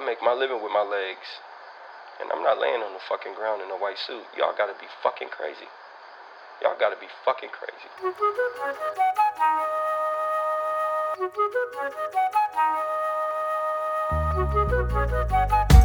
I make my living with my legs. And I'm not laying on the fucking ground in a white suit. Y'all gotta be fucking crazy. Y'all gotta be fucking crazy.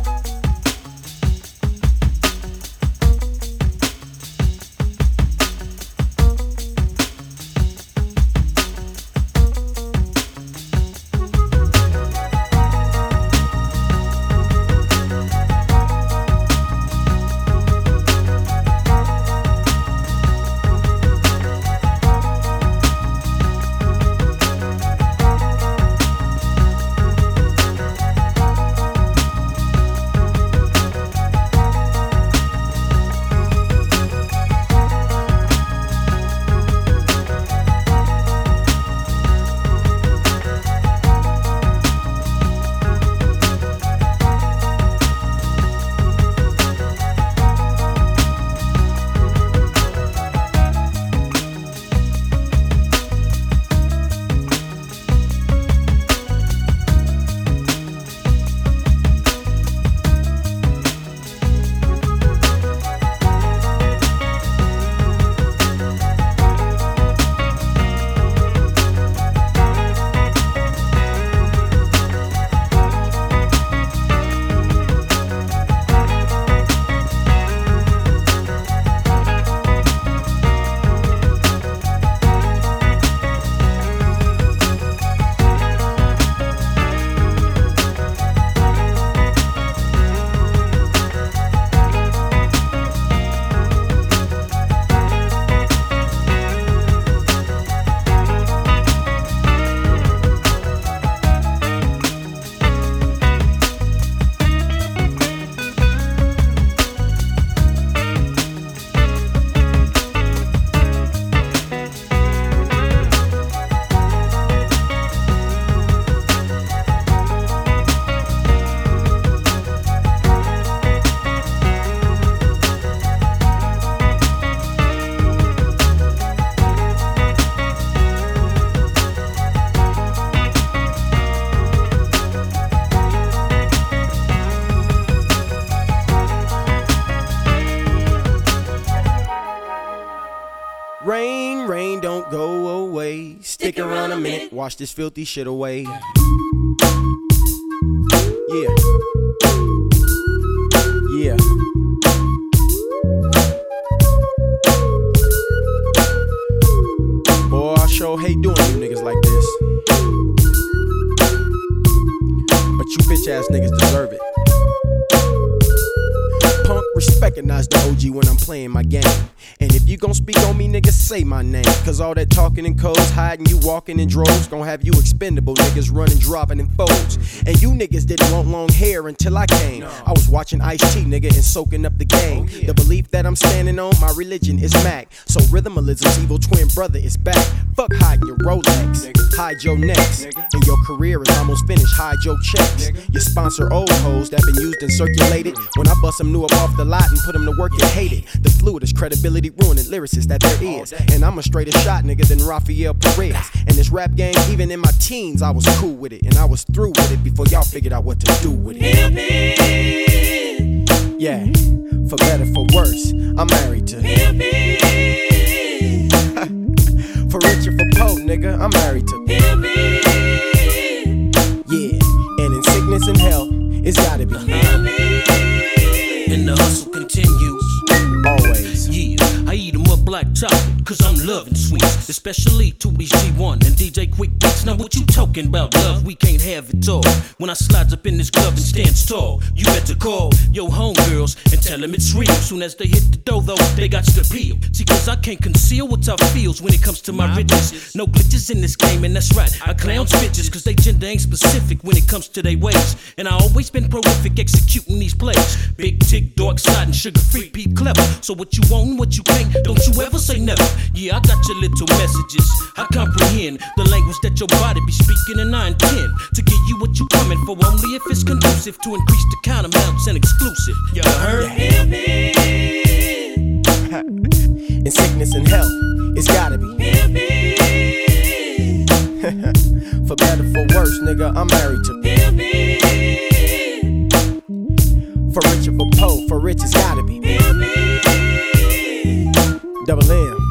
wash this filthy shit away. Yeah. Yeah. Boy, I sure hate doing you niggas like this. But you bitch ass niggas deserve it. Punk recognize the OG when I'm playing my game. And if you gon' speak on me, niggas, say my name. Cause all that talking and codes, hiding you walking in droves, gon' have you expendable niggas running, dropping in folds. And you niggas didn't want long hair until I came. I was watching Ice T, nigga, and soaking up the game. The belief that I'm standing on, my religion is Mac. So Rhythm-al-ism's evil twin brother is back. Fuck hiding your Rolex, hide your necks. And your career is almost finished, hide your checks. You sponsor old hoes that been used and circulated. When I bust them new up off the lot and put them to work, you hate it. The fluidest credibility ruining lyricist that there is. And I'm a straighter shot nigga than Rafael Perez. And this rap game, even in my teens, I was cool with it. And I was through with it before y'all figured out what to do with it. Yeah, for better, for worse, I'm married to him. For richer, for poor, nigga, I'm married to Especially to these G1 and DJ Quik talking about, love? We can't have it all. When I slides up in this glove and stands tall, you better call your homegirls and tell them it's real. Soon as they hit the door, though, they got to peel. See, cause I can't conceal what I feels when it comes to my riches. No glitches in this game, and that's right. I clowns bitches, cause they gender ain't specific when it comes to their ways. And I always been prolific executing these plays. Big tick, dark side, and Suga Free, be clever. So what you want, and what you can't, don't you ever say never. Yeah, I got your little messages. I comprehend the language that your body be speaking, and I intend to give you what you coming for only if it's conducive to increase the count amounts and exclusive. You heard? In sickness and health, it's gotta be. for better, for worse, nigga, I'm married to For rich or for poor, for rich it's gotta be. Double M.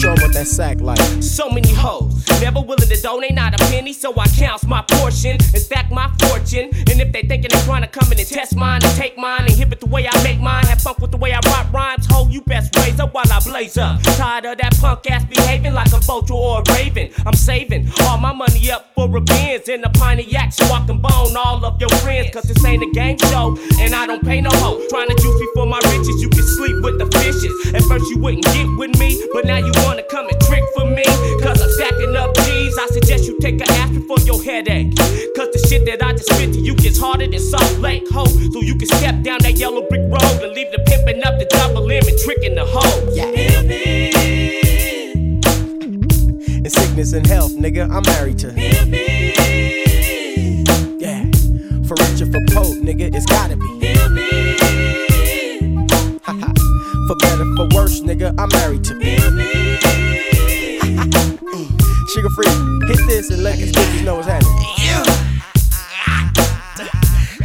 Show 'em what that sack like. So many hoes, never willing to donate not a penny, so I counts my portion and stack my fortune. And if they thinking they trying to come in and test mine and take mine and hip it the way I make mine, have fun with the way I rock rhymes, ho, you best raise up while I blaze up. Tired of that punk ass behaving like a vulture or a raven. I'm saving all my money up for a Benz and a yak so I can bone all of your friends, cause this ain't a game show and I don't pay no hoe. Trying to juice me for my riches, you can sleep with the fishes. At first you wouldn't get with me, but now you wanna come and trick for me. Cause I'm stacking up G's. I suggest you take a aspirin for your headache. Cause the shit that I just spit to you gets harder than Salt Lake, ho. So you can step down that yellow brick road and leave the pimping up the double M and tricking the hoe. Yeah. In sickness and health, nigga, I'm married to. Yeah. For rich or for poor, nigga, it's gotta be. For better, for worse, nigga, I'm married to. Me. Suga Free, hit this and let these bitches know what's happening.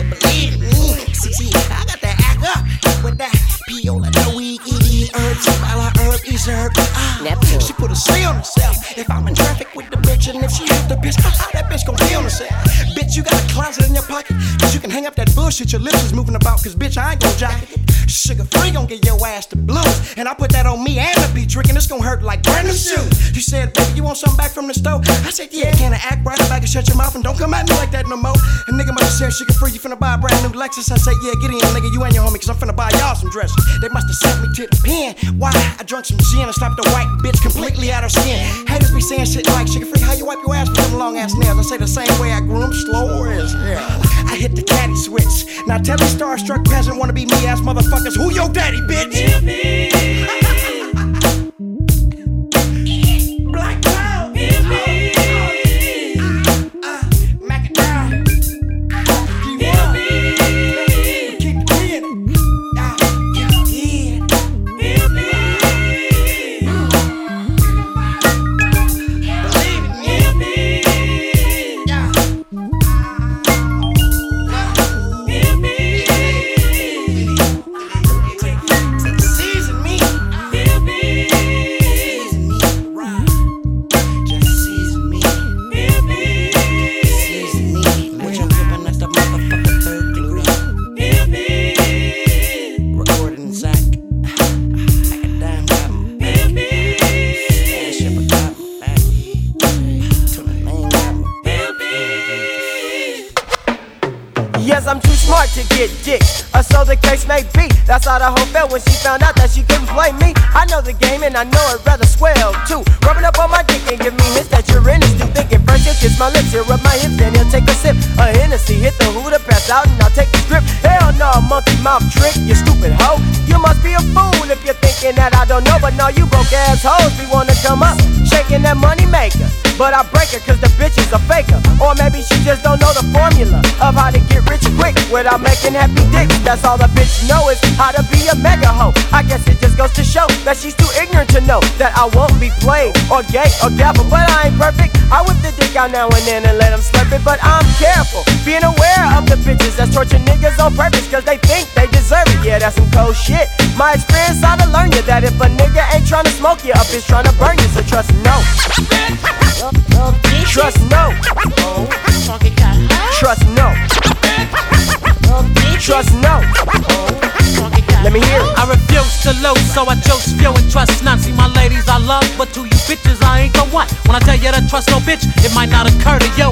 Believe me, see, I got that act up with that Piola, no weed, eating herbs, while I herb is herb. Ah, she put a C on herself. If I'm in traffic with the bitch, and if she hit the bitch, how that bitch gon' feel herself? Bitch, you got a closet in your pocket, cause you can hang up that bullshit your lips is moving about, cause bitch, I ain't gon' jack it. Suga Free gon' get your ass the blues, and I put that on me and the beat trick, and it's gon' hurt like brand new shoes. You said, baby, you want something back from the store? I said, yeah, can I act right back and shut your mouth and don't come at me like that no more? A nigga must have said, Suga Free, you finna buy a brand new Lexus. I said, yeah, get in, nigga, you and your homie, cause I'm finna buy y'all some dresses. They must have sent me to the pen. Why? I drunk some gin and slapped the white bitch completely out of skin. Haters be saying shit like, Suga Free, how you wipe your ass with them long ass nails? I say the same way I grew them, slower as hell. I hit the caddy switch. Now tell these starstruck peasant wanna be me ass motherfuckers, who your daddy, bitch? Case may be. That's how the hoe felt when she found out that she couldn't play me. I know the game and I know it rather swell too. Rubbing up on my dick and give me hints that you're in. Still thinking first he'll kiss my lips, he'll rub my hips, then he'll take a sip. A Hennessy, hit the hooter, pass out, and I'll take the grip. Hell no, monkey mouth trick, you stupid hoe. You must be a fool if you're thinking that I don't know, but no, you broke ass hoes be wanna come up, shaking that money maker. But I break her cause the bitch is a faker. Or maybe she just don't know the formula of how to get rich quick without making happy dicks. That's all the bitch know is how to be a mega hoe. I guess it just goes to show that she's too ignorant to know that I won't be played or gay or dapper. But I ain't perfect. I whip the dick out now and then and let them slurp it. But I'm careful, being aware of the bitches that's torturing niggas on purpose cause they think they deserve it. Yeah, that's some cold shit. My experience ought to learn you that if a nigga ain't trying to smoke you up, it's trying to burn you. So trust no. Trust no. Trust no. Trust no. Let me hear it. I refuse to lose, so I chose few and trust none. See my ladies I love, but to you bitches I ain't the one. When I tell you to trust no bitch, it might not occur to you.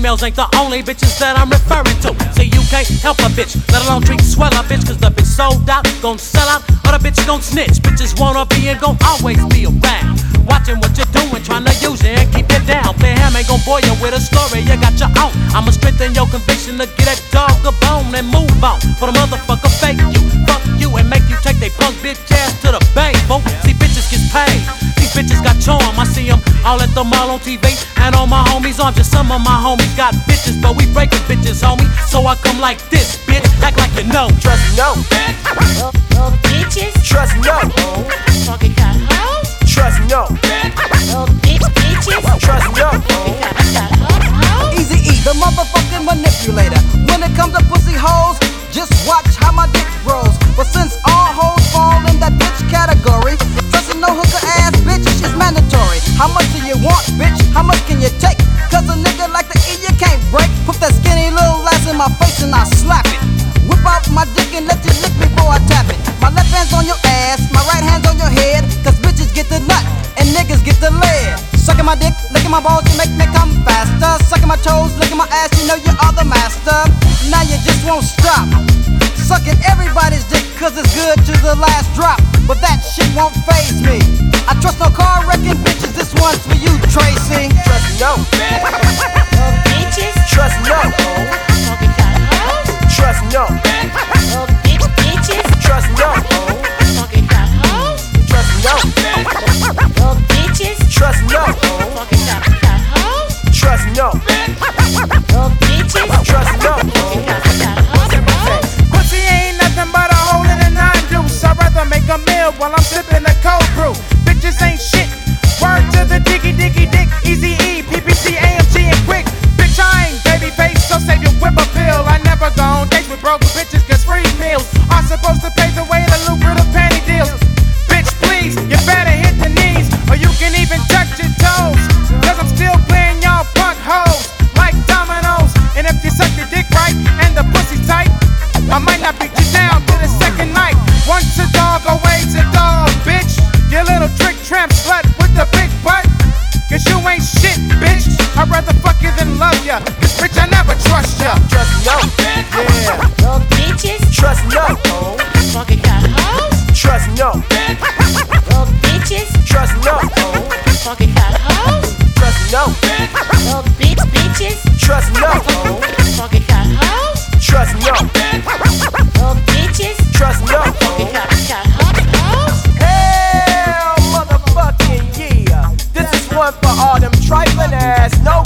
Females ain't the only bitches that I'm referring to. See you can't help a bitch, let alone treat swell a bitch, cause the bitch sold out, gon' sell out, or the bitch gon' snitch. Bitches wanna be and gon' always be around. Watching what you're doing, trying to use it and keep it down. Play ham ain't gon' bore you with a story, you got your own. I'ma strengthen your conviction to get that dog a bone and move on. For the motherfucker fake you, fuck you and make you take they punk bitch ass to the bank. See bitches get paid. These bitches got charm, I see them all at the mall on TV. And all my homies arms, just some of my homies got bitches, but we breaking bitches, homie. So I come like this, bitch, act like you know. Trust no. Bitches. Trust no. Fucking got hoes. Trust no. Bitches. Trust no. Got. Easy E, the motherfucking manipulator. When it comes to pussy hoes, just watch how my dick grows. But since all hoes fall in that bitch category, How much do you want, bitch? How much can you take? Cause a nigga like the E you can't break. Put that skinny little ass in my face and I slap it. Whip out my dick and let you lick before I tap it. My left hand's on your ass, my right hand's on your head. Cause bitches get the nut and niggas get the lead. Sucking my dick, licking my balls, you make me come faster. Sucking my toes, licking my ass, you know you are the master. Now you just won't stop. Sucking everybody's dick cause it's good to the last drop. But that shit won't phase me. I trust no car wrecking bitches, this one's for you, Tracy. Trust no. bitches. Trust no. Trust no. Bitches. Trust no. Trust no. Trust no. Trust no. Trust no. A meal while I'm sipping a cold brew. Bitches ain't shit. Word to the diggy diggy dick. Easy E, PPC, AMG, and Quik. Bitch, I ain't Babyface, so save your whip appeal. I never go on dates with broke bitches, cause free meals are supposed to pay the You than love ya. Cause bitch, I never trust ya. Trust no. Yeah. Little bitches. Trust no. Talking kind of hoes. Trust no. Little bitches. Trust no. Talking kind of hoes. Trust no. Little bitch bitches. Trust no. Talking kind of hoes. Trust no.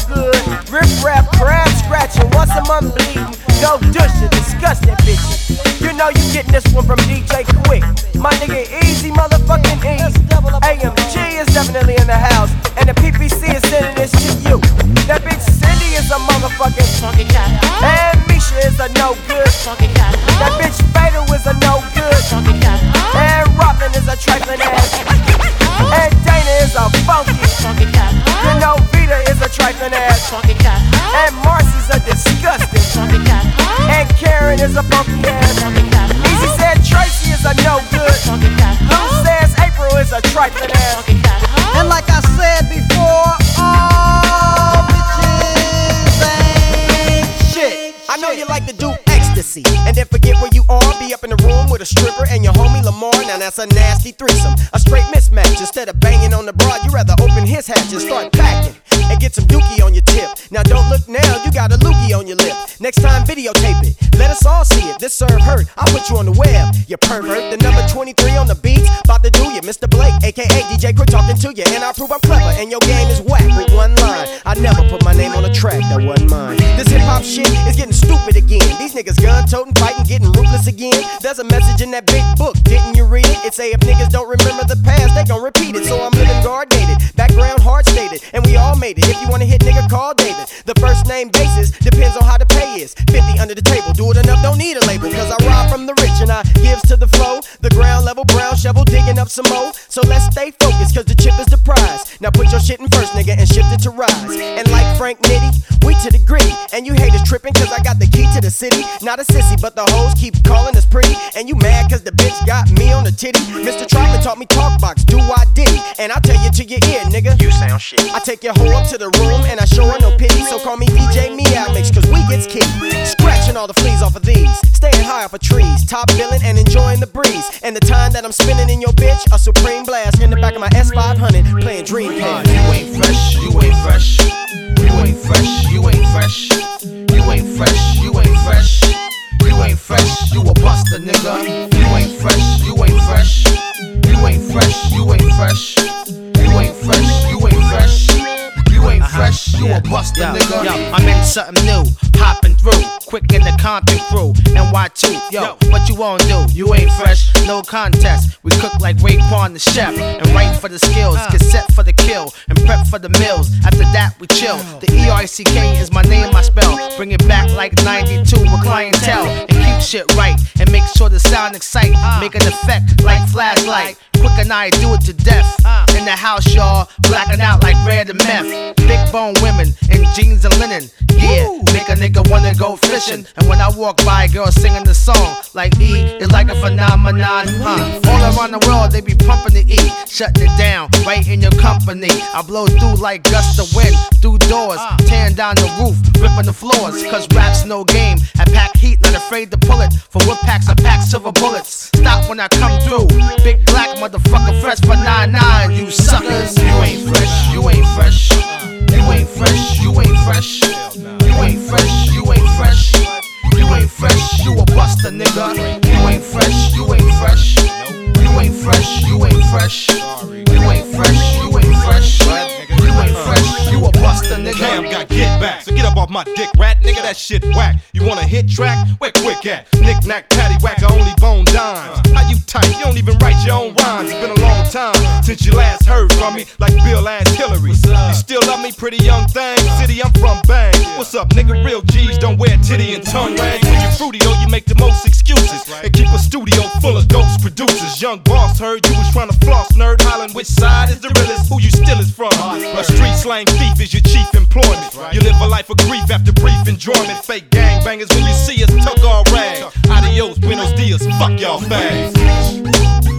Good. Rip rap, crab scratching, once a month bleeding. No dusher, disgusting bitches. You know you getting this one from DJ Quik. My nigga Eazy, motherfucking Eazy. AMG is definitely in the house, and the PPC is sending this to you. That bitch Cindy is a motherfucking. Of hoes. And Misha is a no good. That bitch Fatal is a no good. Talking kind of hoes. And Robin is a trifling ass. That's a nasty threesome, a straight mismatch. Instead of banging on the broad, you rather open his hatch and start packing and get some dookie on your tip. Now don't look now, you got a loogie on your lip. Next time, videotape it. Let us all see it. This serve hurt. I'll put you on the web. You pervert. The number 23 on the beats. About to do you, Mr. Blake, aka DJ. Quik talking to you, and I prove I'm clever. And your game is whack with one line. I never put on a track that wasn't mine. This hip hop shit is getting stupid again. These niggas gun toting, fighting, getting ruthless again. There's a message in that big book. Didn't you read it? It say if niggas don't remember the past, they gon' repeat it. So I'm living guard gated, background hard stated, and we all made it. If you wanna hit nigga, call David. The first name basis depends on how the pay is. 50 under the table, do it enough, don't need a label. Cause I rob from the rich and I gives to the flow. The ground level brown shovel digging up some more. So let's stay focused, cause the chip is the prize. Now put your shit in first, nigga, and shift it to rise. And like Frank Nitty, we to the gritty. And you haters tripping, cause I got the key to the city. Not a sissy, but the hoes keep calling us pretty. And you mad cause the bitch got me on the titty. Mr. Troutman taught me talk box, do I diddy. And I tell you to your ear, nigga. You sound shit. I take your hoe up to the room and I show her no pity. So call me DJ Meow Mix, cause we gets kicked. Scratching all the fleas off of these. Staying high off of trees. Top billing and enjoying the breeze. And the time that I'm spending in your bitch, a supreme blast in the back of my S500 playing Dreamcast. You ain't fresh, you ain't fresh. You ain't fresh, you ain't fresh. You ain't fresh, you ain't fresh. You ain't fresh, you a buster, nigga. You ain't fresh, you ain't fresh. You ain't fresh, you ain't fresh. You ain't fresh, you ain't fresh. You uh-huh. ain't fresh, you a buster, Yo, nigga. yo, I'm in something new, hopping through, Quik in the Compton crew, NY2. Yo, what you wanna do? You ain't fresh, no contest. We cook like Raekwon the chef, and write for the skills, uh. get set for the kill, and prep for the meals. After that, we chill. Oh. The E R C K is my name, I spell. Bring it back like 92 with clientele, and keep shit right, and make sure the sound excite, uh. make an effect like flashlight. Quik and I do it to death. Uh. In the house, y'all, blacking out like red and meth. Big bone women in jeans and linen. Yeah, make a nigga wanna go fishing. And when I walk by, girls singing the song like E is like a phenomenon. Huh? All around the world, they be pumping the E, shutting it down right in your company. I blow through like gusts of wind through doors, tearing down the roof, ripping the floors. Cause rap's no game. I pack heat, not afraid to pull it. For what packs, I pack silver bullets. Stop when I come through. Big black motherfucker, fresh for 9-9, you suckers. You ain't fresh, you ain't fresh. You ain't fresh, you ain't fresh. You ain't fresh, you ain't fresh. You ain't fresh, you a buster, nigga. You ain't fresh, you ain't fresh. You ain't fresh, you ain't fresh. You ain't fresh, you ain't fresh. You ain't fresh, you a buster, nigga. Cam got get back, so get up off my dick, rat nigga. That shit whack. You want a hit track? Where Quik at? Knick knack, patty whack. I only bone dimes. How you tight? You don't even write your own rhymes. It's been a long time since you last heard from me, like Bill asked Hillary. You still love me, pretty young thing? City I'm from, bang. What's up, nigga? Real G's don't wear titty and tongue rings. When you fruity, oh, you make the most excuses and keep a studio full of ghost producers. Young boss heard you was trying to floss, nerd. Hollin' which side is the realest? Who you still is from? A street slang thief is your chief employment. You live a life of grief after brief enjoyment. Fake gangbangers when you see us tuck all rag. Adios, buenos dias, fuck y'all fags.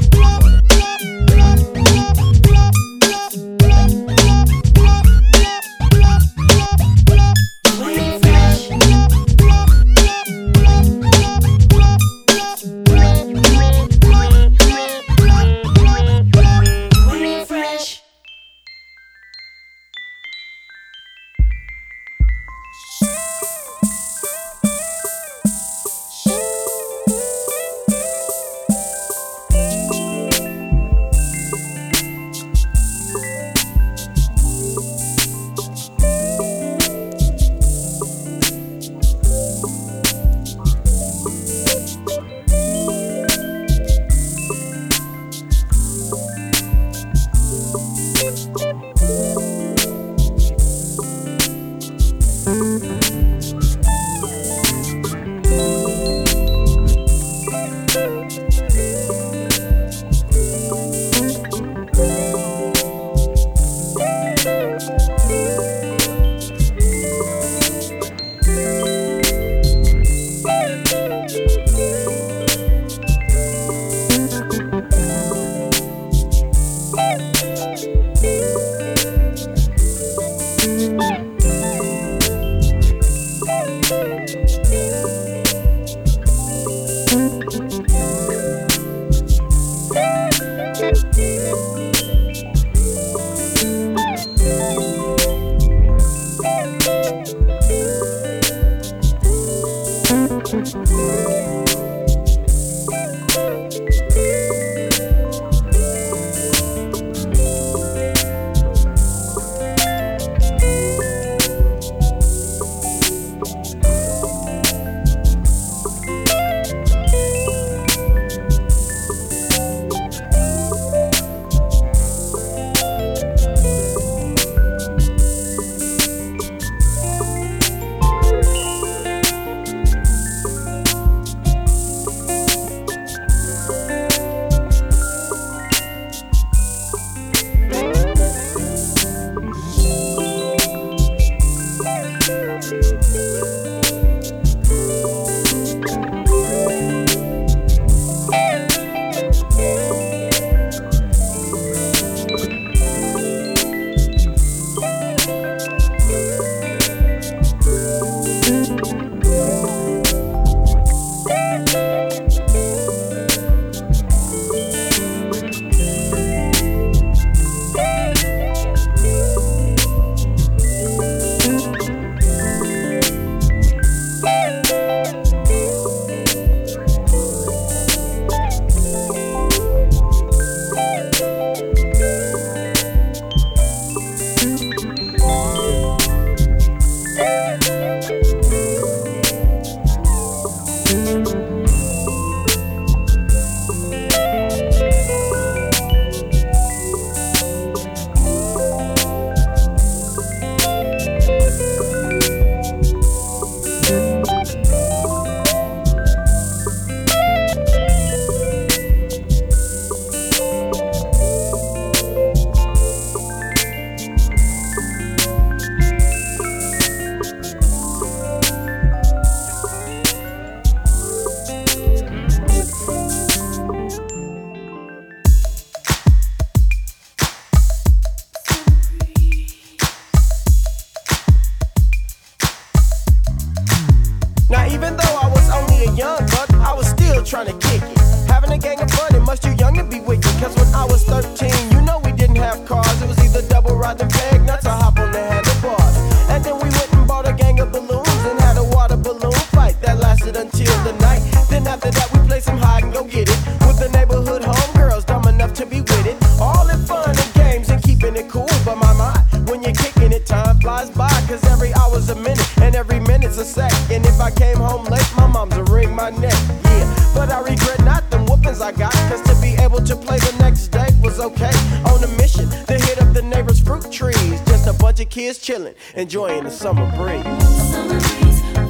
a sack. And if I came home late, my mom's a ring my neck. Yeah, but I regret not them whoopings I got. Cause to be able to play the next day was okay. On a mission to hit up the neighbor's fruit trees. Just a bunch of kids chilling, enjoying the summer breeze. Summer breeze.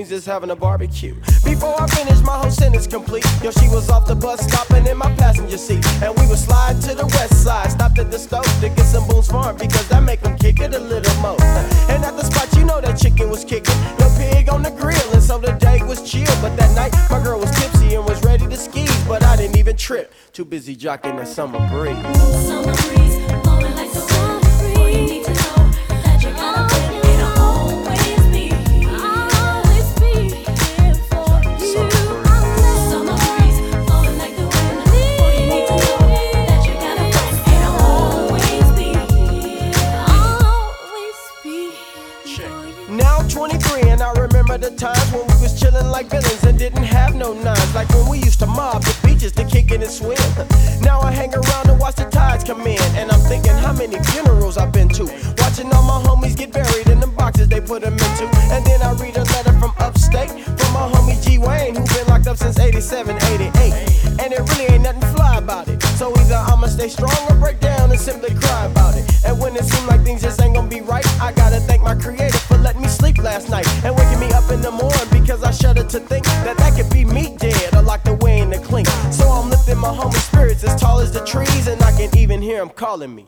homies is having a barbecue. Before I finish, my whole sentence complete. Yo, she was off the bus, stopping in my passenger seat. And we would slide to the west side. Stopped at the stove to get some Boone's Farm because that make them kick it a little more. And at the spot, you know that chicken was kicking. The pig on the grill, and so the day was chill. But that night, my girl was tipsy and was ready to ski. But I didn't even trip. Too busy jocking the summer breeze. Summer breeze. calling me.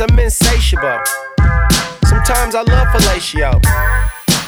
I'm insatiable. Sometimes I love fellatio.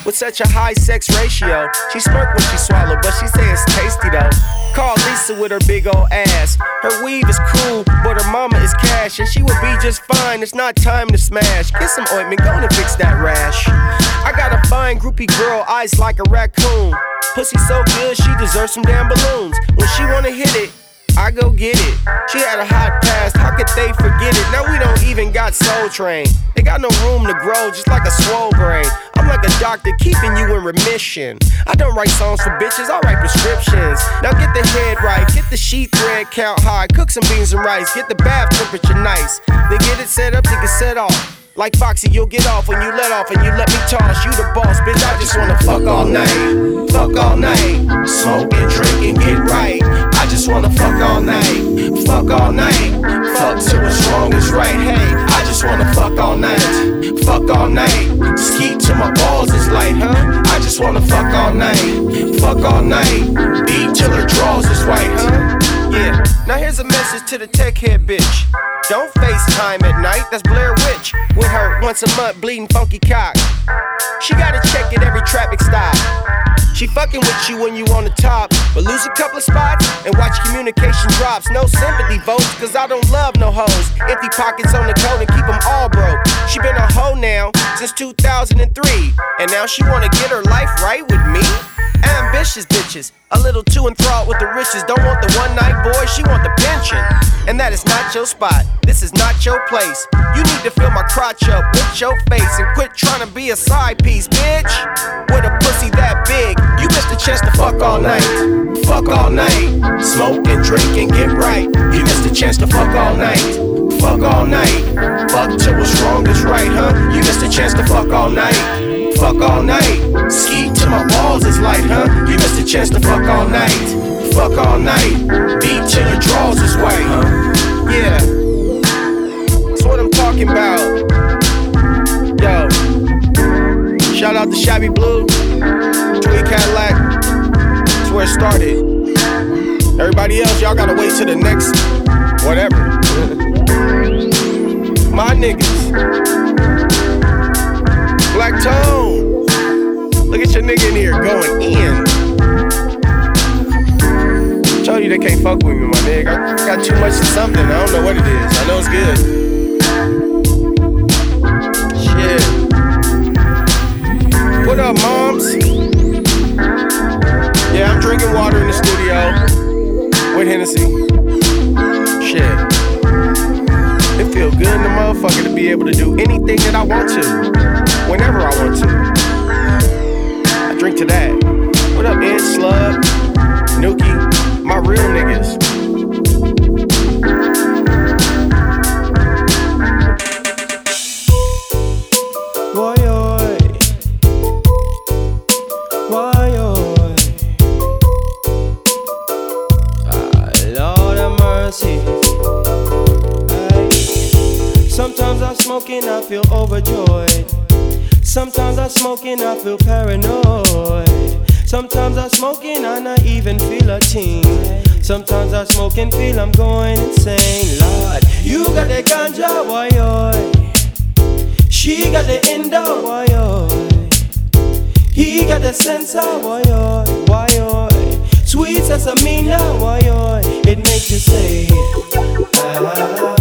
With such a high sex ratio, she smirk when she swallow, but she say it's tasty though. Call Lisa with her big old ass. Her weave is cool, but her mama is cash, and she would be just fine. It's not time to smash. Get some ointment, go and fix that rash. I got a fine groupie girl, eyes like a raccoon. Pussy so good, she deserves some damn balloons. When she wanna hit it, I go get it. She had a hot past, how could they forget it? Now we don't even got Soul Train. They got no room to grow, just like a swole brain. I'm like a doctor keeping you in remission. I don't write songs for bitches, I write prescriptions. Now get the head right, get the sheet thread count high, cook some beans and rice, get the bath temperature nice. Then get it set up, then get set off. Like Foxy, you'll get off when you let off and you let me toss. You the boss, bitch. I just wanna fuck all night, fuck all night, smoke and drink and get right. I just wanna fuck all night, fuck all night, fuck till what's wrong is right. Hey, I just wanna fuck all night, fuck all night, ski till my balls is light, huh? I just wanna fuck all night, fuck all night, beat till her drawers is white, huh? Yeah. Now here's a message to the tech head bitch. Don't FaceTime at night, that's Blair Witch. With her once a month bleeding funky cock. She gotta check at every traffic stop. She fucking with you when you on the top, but lose a couple of spots and watch communication drops. No sympathy votes, cause I don't love no hoes. Empty pockets on the code and keep them all broke. She been a hoe now since 2003, and now she wanna get her life right with me? Ambitious bitches, a little too enthralled with the riches. Don't want the one night boy, she want the pension. And that is not your spot, this is not your place. You need to fill my crotch up with your face and quit trying to be a side piece, bitch. With a pussy that big, you missed a chance to fuck all night. Fuck all night, smoke and drink and get right. You missed a chance to fuck all night. Fuck all night, fuck till what's wrong is right, huh? You missed a chance to fuck all night. Fuck all night, ski till my balls is light, huh? You missed a chance to fuck all night. Fuck all night, beat till your drawers is white, huh? Yeah, that's what I'm talking about. Yo, shout out to Shabby Blue, Tweet Cadillac. That's where it started. Everybody else, y'all gotta wait till the next whatever. My niggas. Black Tone. Look at your nigga in here going in. Told you they can't fuck with me, my nigga. I got too much of something. I don't know what it is. I know it's good. Shit. What up, moms? Yeah, I'm drinking water in the studio with Hennessy. Shit. It feel good in the motherfucker to be able to do anything that I want to, whenever I want to. I drink to that. What up, Ed Slug, Nuki, my real niggas. Sometimes I feel overjoyed. Sometimes I smoke and I feel paranoid. Sometimes I smoke and I even feel a thing. Sometimes I smoke and feel I'm going insane. Lord, you got the ganja, why, oi? She got the endo, why oh? He got the sensor, why oh? Why oh? Sweet sesamina, why oh? It makes you say, Sometimes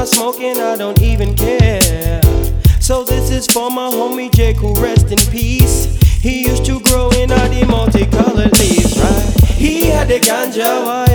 I I don't even care. So this is for my homie Jake who rest in peace. He used to grow in all the multicolored leaves, right? He had the ganja,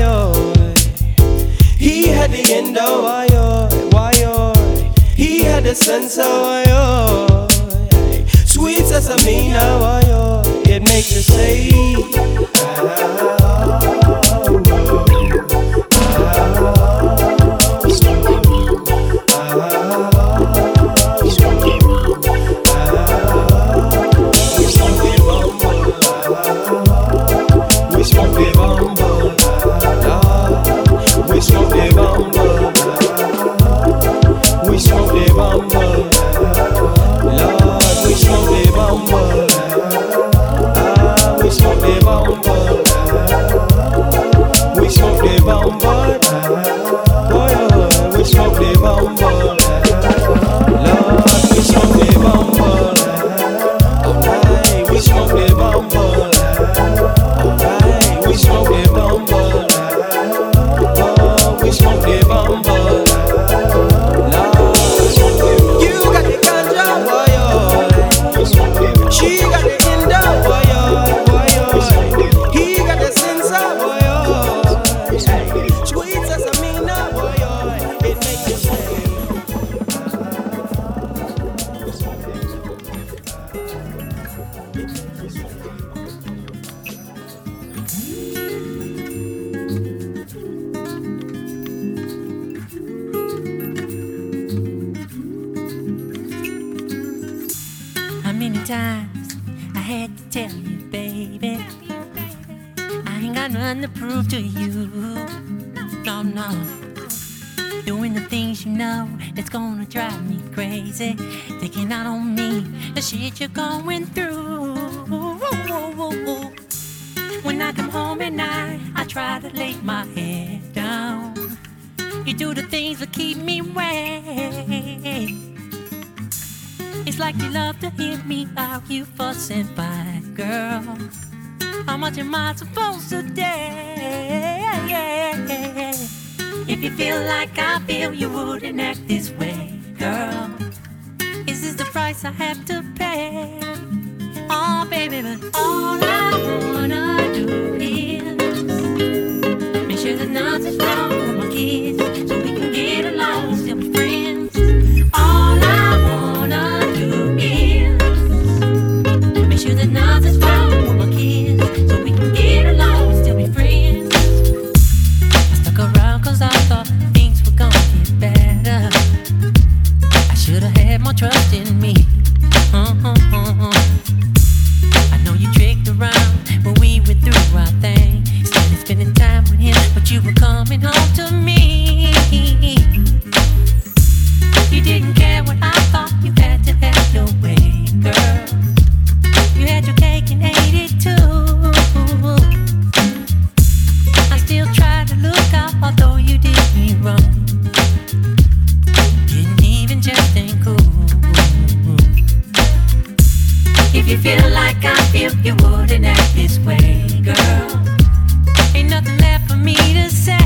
this way, girl. Ain't nothing left for me to say.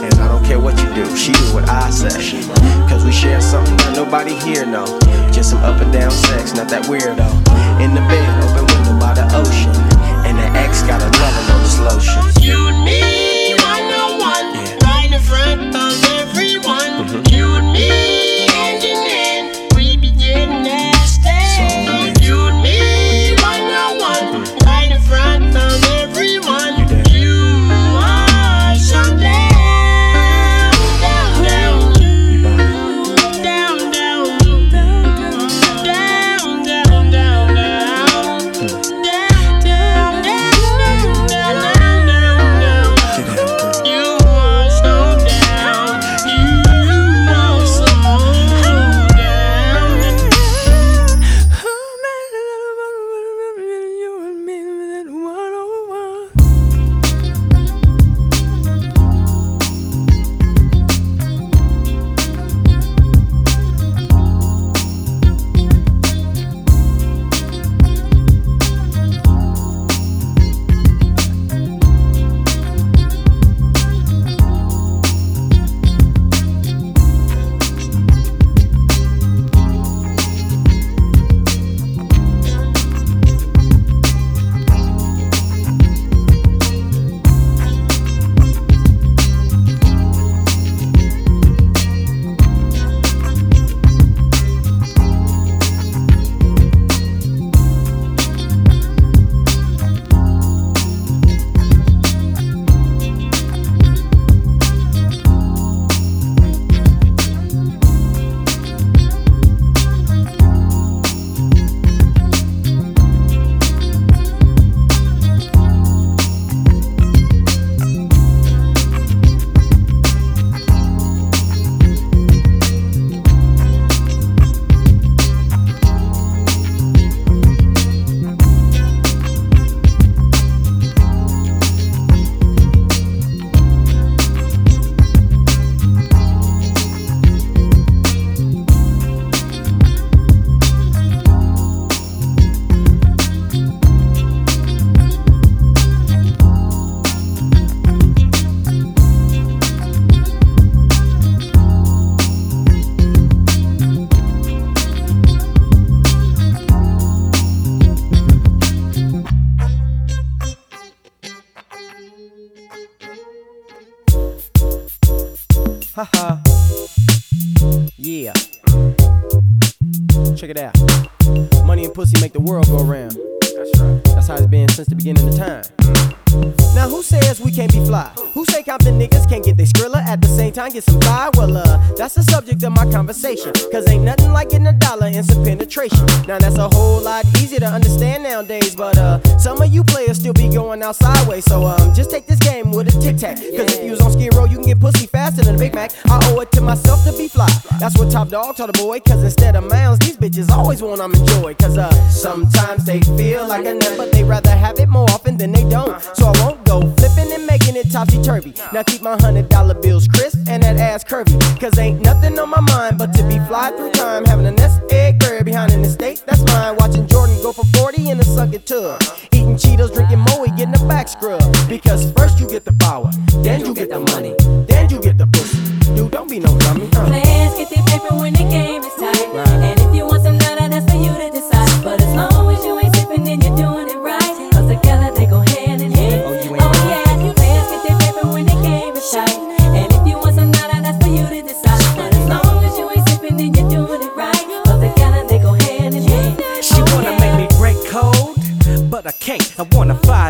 And I don't care what you do, she do what I say. Cause we share something that nobody here know. Just some up and down sex, not that weirdo. In the bed, open window by the ocean. And the ex got a lover on this lotion. You need 101, yeah. find a friend.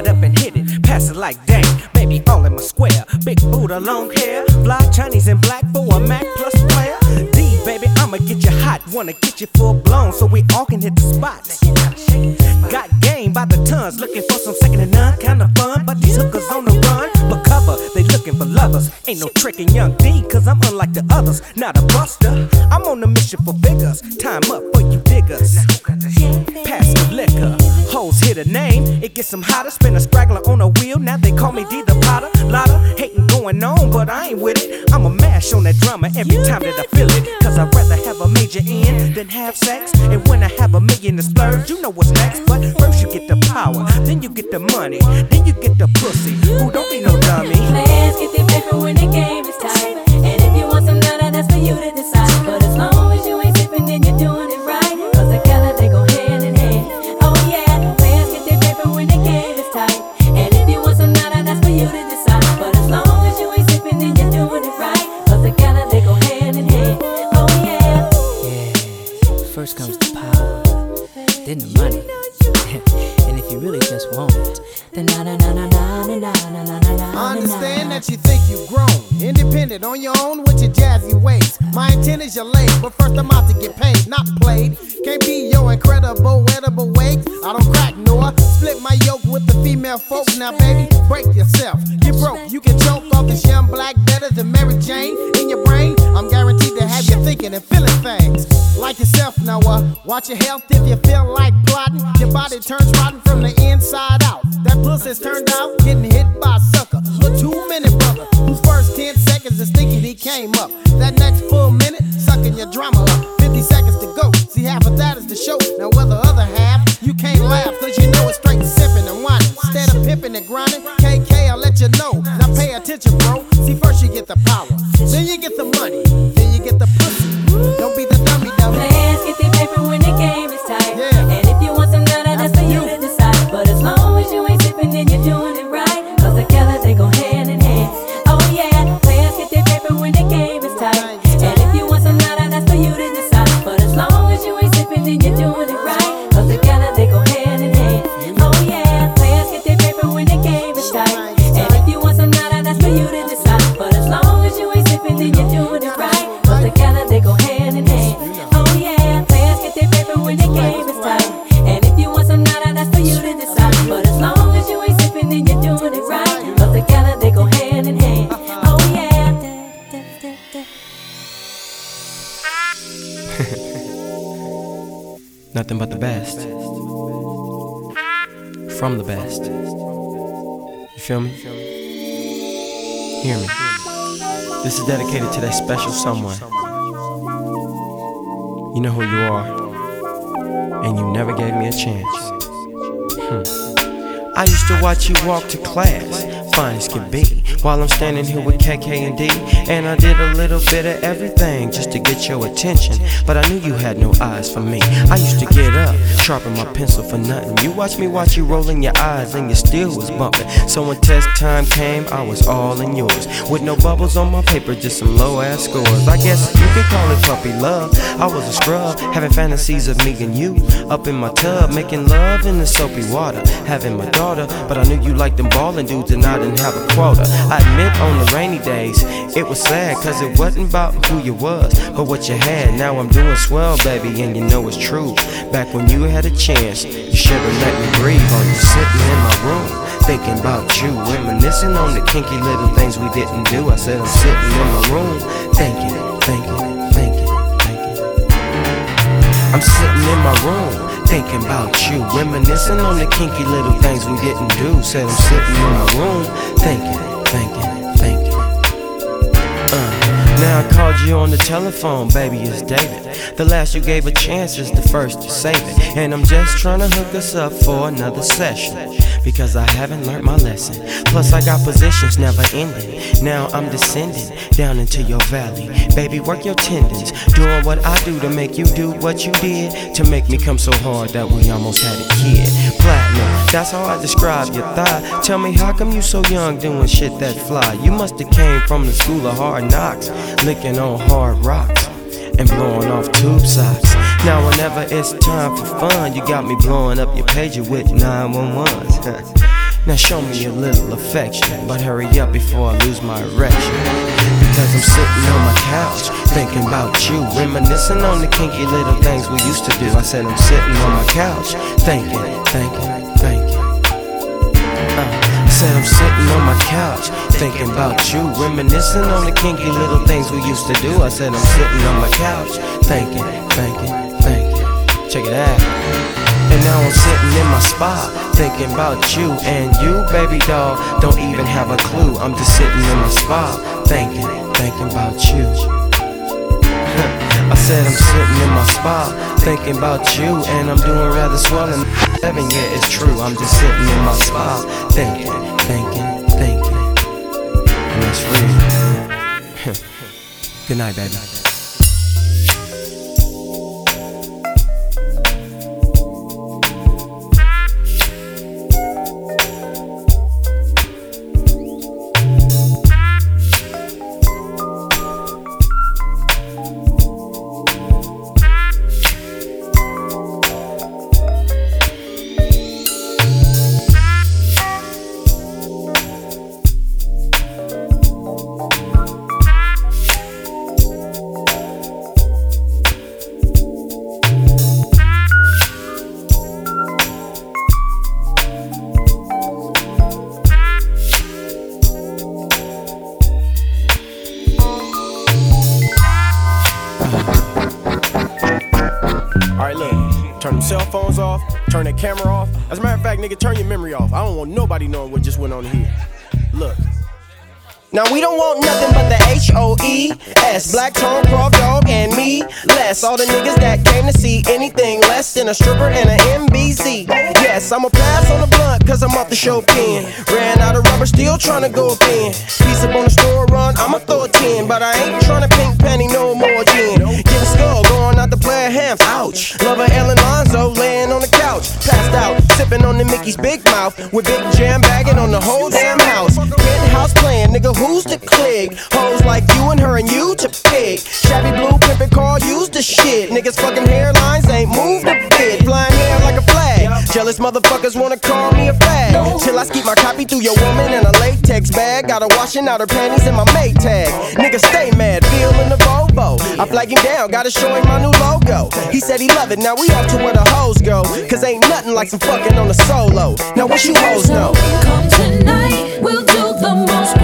Up and hit it, pass it like dang. Baby, all in my square, big Buddha, long hair, fly Chinese and black for a Mac plus player. D, baby, I'ma get you hot, wanna get you full blown so we all can hit the spots. Got game by the tons, looking for some second and none, kinda fun, but these hookers on the run. But cover, they looking for lovers. Ain't no tricking young D, cause I'm unlike the others, not a buster. I'm on a mission for figures, time up for you diggers. The hoes hit a name, it gets them hotter. Spin a straggler on a wheel, now they call me D the Potter. Lotta hating going on, but I ain't with it. I'ma mash on that drummer every time that I feel it. Cause I'd rather have a major in than have sex. And when I have a million to splurge, you know what's next. But first you get the power, then you get the money, then you get the pussy. Who don't be no dummy. Players get their paper when the game is tight. And if you want some nada, that's for you to decide. Independent on your own with your jazzy ways. My intent is your late, but first I'm out to get paid, not played. Can't be your incredible, edible weight. I don't crack nor split my yoke with the female folk. Now, baby, break yourself. Get broke, you can choke off this young black better than Mary Jane. In your brain, I'm guaranteed to have you thinking and feeling things. Like yourself, now, watch your health if you feel like plotting. Your body turns rotten from the inside out. That pussy's turned out, getting hit by a sucker. A two minute brother, came up. That next full minute, sucking your drama up. 50 seconds to go. See, half of that is the show. Now, with the other half, you can't laugh, cause you know it's straight sipping and whining. Instead of pimping and grinding, KK, I'll let you know. Now, pay attention, bro. See, first you get the power, then you get the money, feel me? Hear me. This is dedicated to that special someone. You know who you are, and you never gave me a chance. Hmm. I used to watch you walk to class, fine as could be, while I'm standing here with KK and D. And I did a little bit of everything just to get your attention, but I knew you had no eyes for me. I used to get up, sharpen my pencil for nothing. You watched me watch you rolling your eyes, and your steel was bumping. So when test time came, I was all in yours, with no bubbles on my paper, just some low ass scores. I guess you could call it puppy love. I was a scrub, having fantasies of me and you up in my tub, making love in the soapy water, having my daughter. But I knew you liked them ballin' dudes, and I didn't have a quota. I admit on the rainy days, it was sad, cause it wasn't about who you was, but what you had. Now I'm doing swell, baby, and you know it's true. Back when you had a chance, you should've let me breathe on you sitting in my room. thinking about you, reminiscing on the kinky little things we didn't do. I said I'm sitting in my room, thinking, thinking, thinking, thinking. I'm sitting in my room, thinking about you, reminiscing on the kinky little things we didn't do. Said I'm sitting in my room, thinking, thinking, thinking. Now I called you on the telephone, baby, it's David. The last you gave a chance is the first to save it. And I'm just trying to hook us up for another session. Because I haven't learned my lesson. Plus, I got positions never ending. Now I'm descending down into your valley. Baby, work your tendons. Doing what I do to make you do what you did. To make me come so hard that we almost had a kid. Platinum, that's how I describe your thigh. Tell me, how come you so young doing shit that fly? You must have came from the school of hard knocks. Licking on hard rocks and blowing off tube socks. Now, whenever it's time for fun, you got me blowing up your pager with 911s. now, show me a little affection, but hurry up before I lose my erection. Because I'm sitting on my couch, thinking about you, reminiscing on the kinky little things we used to do. I said, I'm sitting on my couch, thinking, thinking. Uh, I said I'm sitting on my couch, thinking about you, reminiscing on the kinky little things we used to do. I said I'm sitting on my couch, thinking, thinking, thinking. Check it out. And now I'm sitting in my spot, thinking about you and you, baby doll. Don't even have a clue. I'm just sitting in my spot, thinking, thinking about you. I said I'm sitting in my spot, thinking about you, and I'm doing rather swell in heaven. Yeah, it's true. I'm just sitting in my spot, thinking, thinking, thinking, and that's real. Good night, baby. Now we don't want nothing but the H O E S. Black Tone, Croft Dog, and me. Less. All the niggas that came to see anything less than a stripper and an MBZ. Yes, I'ma pass on the blunt, cause I'm off the show pen. Ran out of rubber, still trying to go up in. Piece up on the store run, I'ma throw a 10. But I ain't trying to pink penny no more gin. Ouch. Lover Ellen Lonzo laying on the couch. Passed out, sipping on the Mickey's big mouth. With big jam bagging on the whole damn house. Penthouse playing, nigga, who's the click? Hoes like you and her and you to pick. Shabby blue pimpin' car, use the shit. Niggas fucking hairlines ain't moved Jealous motherfuckers wanna call me a fag. Till I skeet my copy through your woman in a latex bag. Got her washing out her panties in my mate tag. Nigga, stay mad, feeling the Volvo. I flag him down, gotta show him my new logo. He said he love it, now we off to where the hoes go. Cause ain't nothing like some fucking on the solo. Now what you hoes know? Come tonight, we'll do the most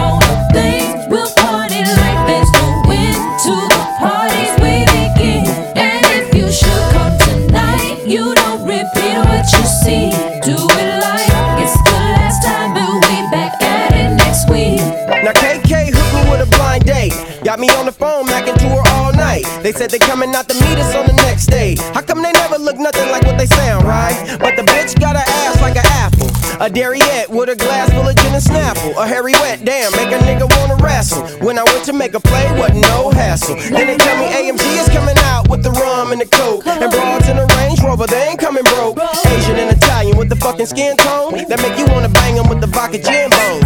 Got me on the phone, macking to her all night. They said they coming out to meet us on the next day. How come they never look nothing like what they sound, right? But the bitch got a ass like an apple. A Dariette with a glass full of gin and snapple. A hairy wet, damn, make a nigga wanna wrestle. When I went to make a play, wasn't no hassle. Then they tell me AMG is coming out with the rum and the coke. And broads in the Range Rover, they ain't coming broke. Asian and Italian with the fucking skin tone. That make you wanna bang 'em with the vodka gin bone.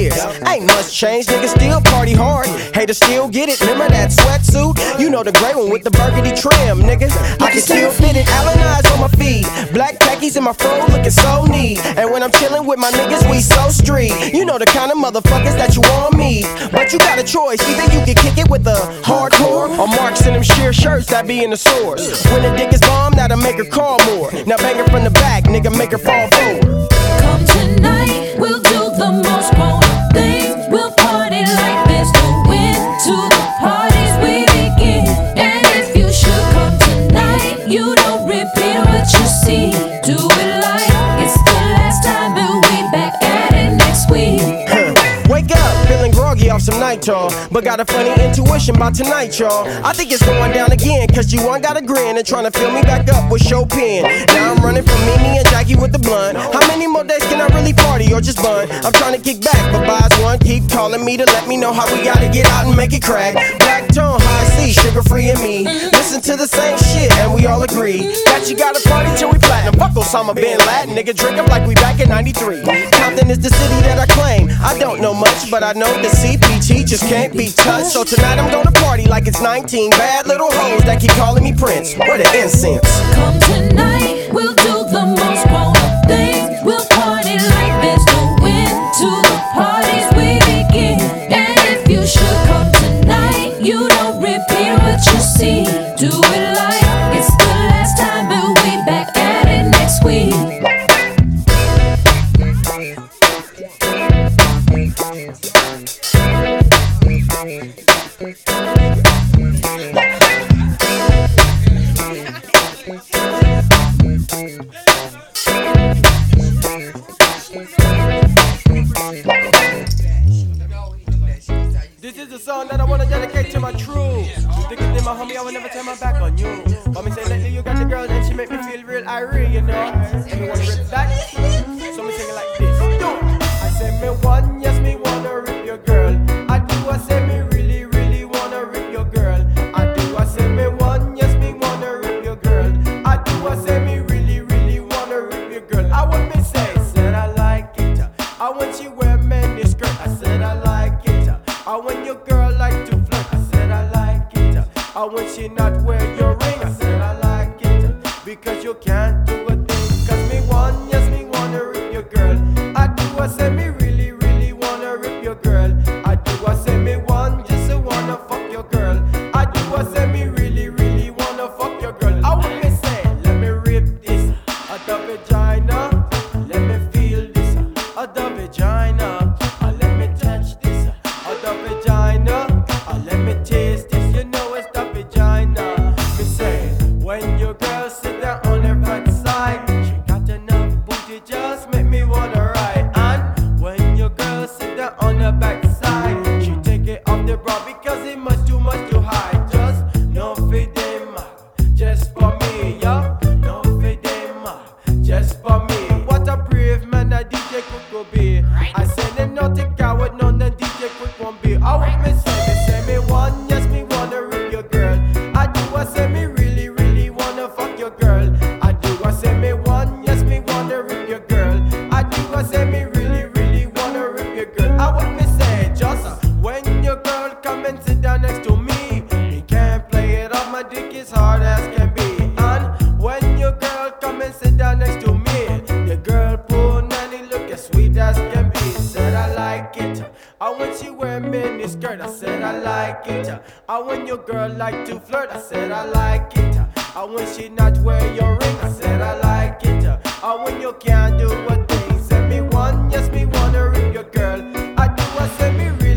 It's been 10 years, ain't much change, nigga still party hard. Haters still get it, remember that sweatsuit? You know the gray one with the burgundy trim, nigga. I can still fit it, Allen eyes on my feet. Black khakis in my fro looking so neat. And when I'm chilling with my niggas, we so street. You know the kind of motherfuckers that you want me. But you got a choice, either you can kick it with a hardcore or marks in them sheer shirts that be in the stores. When the dick is bomb, that'll make her call more. Now bang her from the back, nigga, make her fall forward. Y'all. But got a funny intuition by tonight, y'all. I think it's going down again, cause you one got a grin and trying to fill me back up with Chopin. Now I'm running from Mimi and Jackie with the blunt. How many more days can I really party or just bun? I'm trying to kick back, but buys one keep calling me to let me know how we gotta get out and make it crack. Black tone, high C, Suga Free and me. Listen to the same shit and we all agree that you gotta party till we platinum. Fuck Osama bin Laden, nigga, drink up like we back in 93. Compton is the city that I claim. I don't know much, but I know the CPT just can't be touched. So tonight I'm gonna party like it's 19 bad little hoes that keep calling me Prince. Where the incense? Come tonight, we'll do the most grown up things. We'll party like I me one, yes me wanna rip your girl. I do, I me really, really wanna rip your girl. I do, I me one, yes me wanna rip your girl. I do, I me really, really wanna rip your girl. I want me say, said I like it. I want you wear skirt. I said I like it. I want your girl like to flirt. I said I like it. I want you not wear your ring. I said I like it because you can't like it. I want you wear mini skirt. I said I like it. I want your girl like to flirt. I said I like it. I want she not wear your ring. I said I like it. I want you can't do a thing. Send me one, yes me wanna rip your girl. I do. I say me really,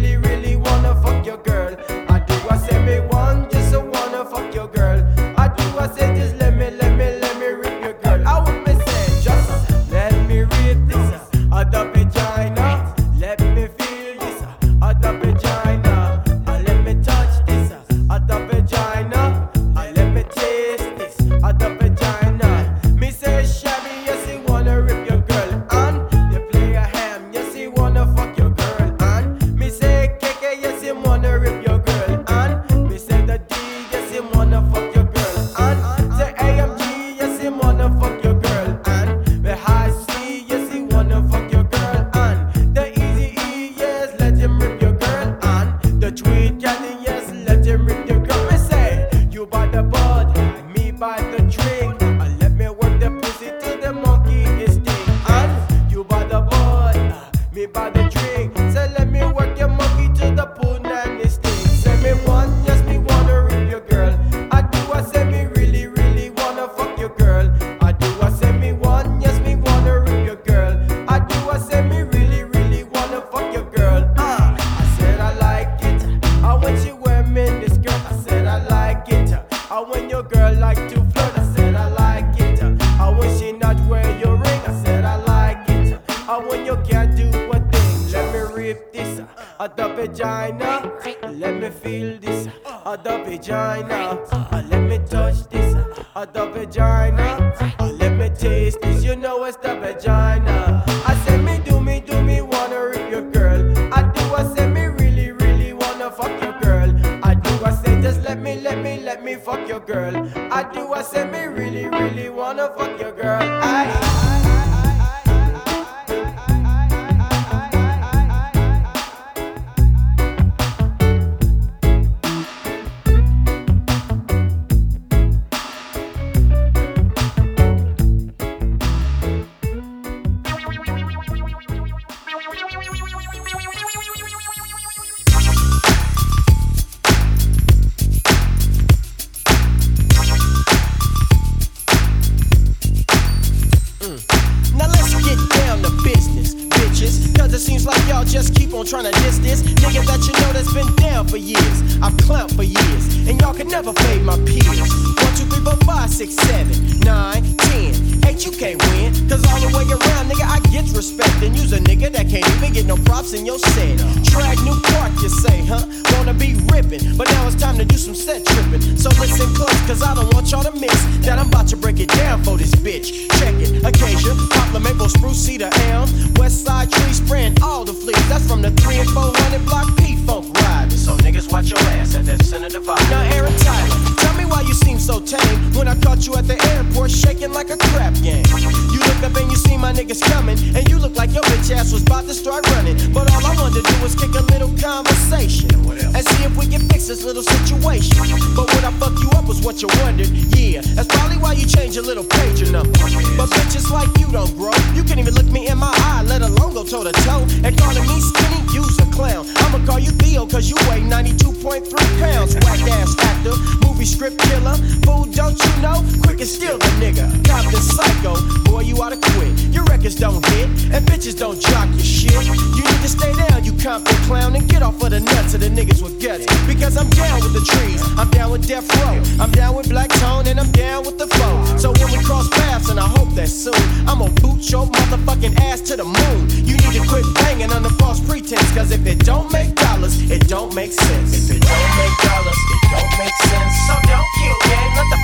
I'ma boot your motherfucking ass to the moon. You need to quit banging the false pretense, cause if it don't make dollars, it don't make sense. If it don't make dollars, it don't make sense. So don't kill game, let the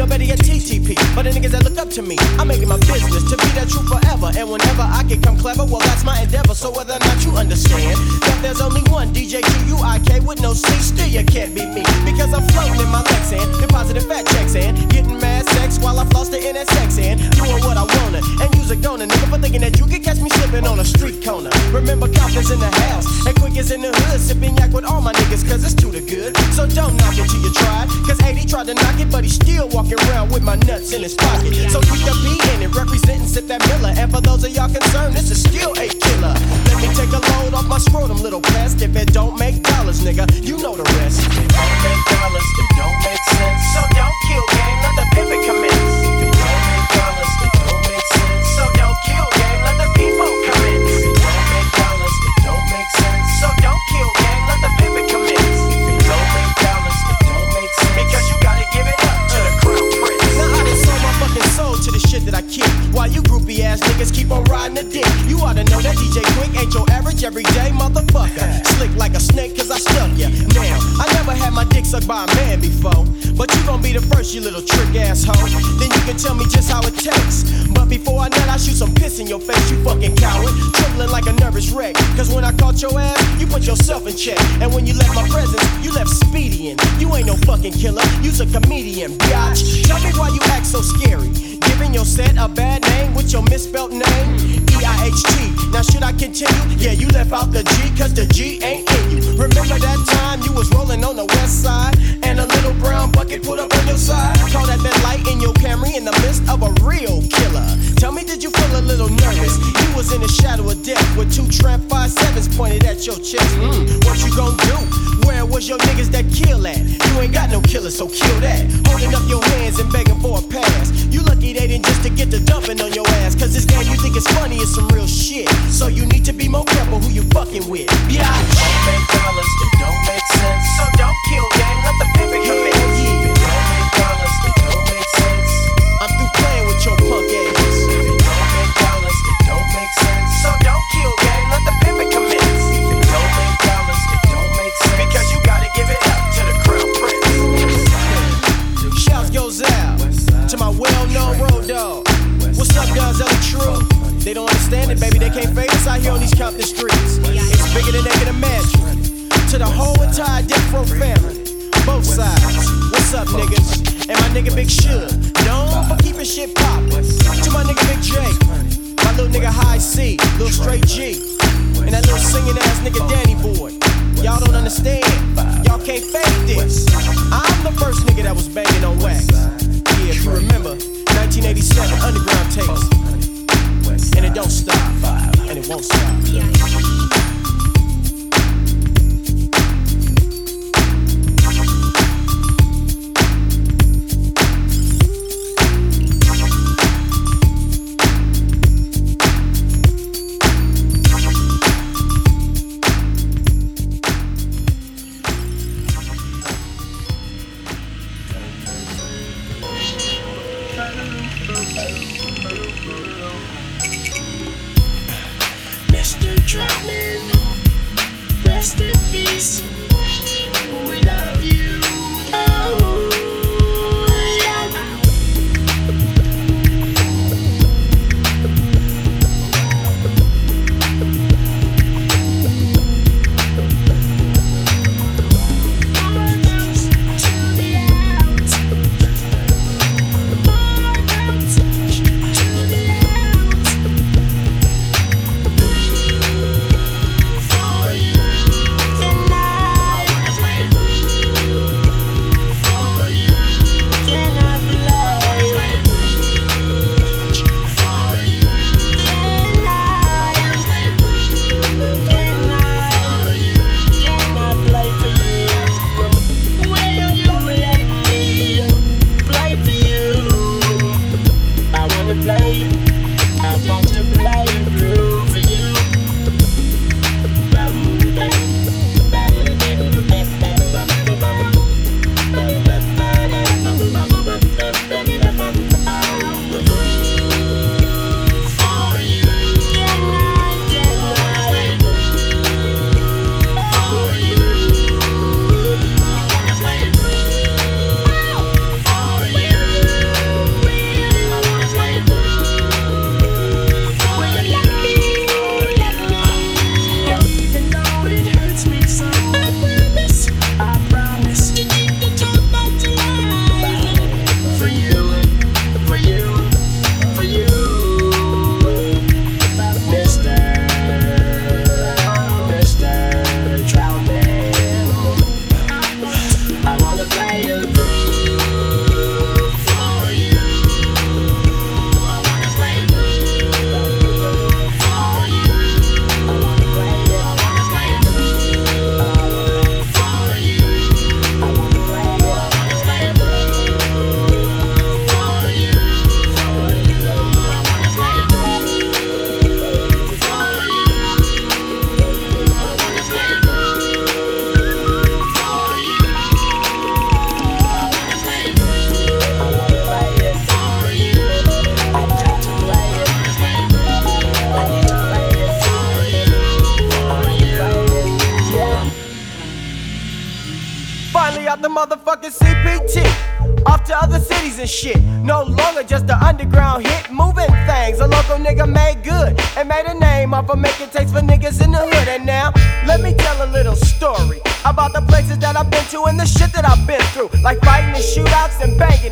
Nobody at TTP, but the niggas that look up to me. I'm making my business to be that true forever. And whenever I can come clever, well that's my endeavor. So whether or not you understand that there's only one DJ Q-U-I-K with no C, still you can't beat me. Because I'm floating in my Lexus, depositing fat checks and getting mad sex while I floss the NSX and doing what I wanna. And use a gonna, nigga, for thinking that you can catch me slipping on a street corner. Remember Compton's in the house, and Quik is in the hood, sipping yak with all my niggas, cause it's too the good. So don't knock it till you try, cause 80 tried to knock it, but he's still walking around with my nuts in his pocket. So keep the B in it, representing Sip that Miller. And for those of y'all concerned, this is still a killer. Let me take a load off my scrotum, little pest. If it don't make dollars, nigga, you know the rest. If it don't make dollars, it don't make sense. So don't kill game, You ought to know that DJ Quik ain't your average everyday motherfucker. Slick like a snake cause I stuck ya. Now, I never had my dick sucked by a man before. But you gon' be the first, you little trick asshole. Then you can tell me just how it takes. But before I nut, I shoot some piss in your face, you fucking coward. Trembling like a nervous wreck. Cause when I caught your ass, you put yourself in check. And when you left my presence, you left speeding. You ain't no fucking killer, you's a comedian, biatch. Tell me why you act so scary. Giving your set a bad name with your misspelled name. E-I-H-T. Now should I continue? Yeah, you left out the G cause the G ain't in you. Remember that time you was rolling on the west side and a little brown bucket put up on your side? Call that that light in your Camry in the midst of a real killer. Tell me, did you feel a little nervous? You was in the shadow of death with two tramp five sevens pointed at your chest. Mm, what you gonna do? Where was your niggas that kill at? You ain't got no killer, so kill that. Holding up your hands and begging for a pass. You lucky they didn't just to get the dumping on your ass. Cause this game you think is funny is some real shit. So you need to be more careful who you fucking with. Yeah, don't make dollars, it don't make sense. So don't kill baby, they can't fade us out here on these Compton streets. It's bigger than they can imagine. To the whole entire Defro family, both sides. What's up, niggas? And my nigga Big Sugar, known for keeping shit poppin'. To my nigga Big J, my little nigga Hi-C, little straight G, and that little singing ass nigga Danny Boy. Y'all don't understand. Y'all can't fake this. I'm the first nigga that was banging on wax. Yeah, if you remember, 1987 underground tapes. And it don't stop, and it won't stop.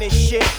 this shit.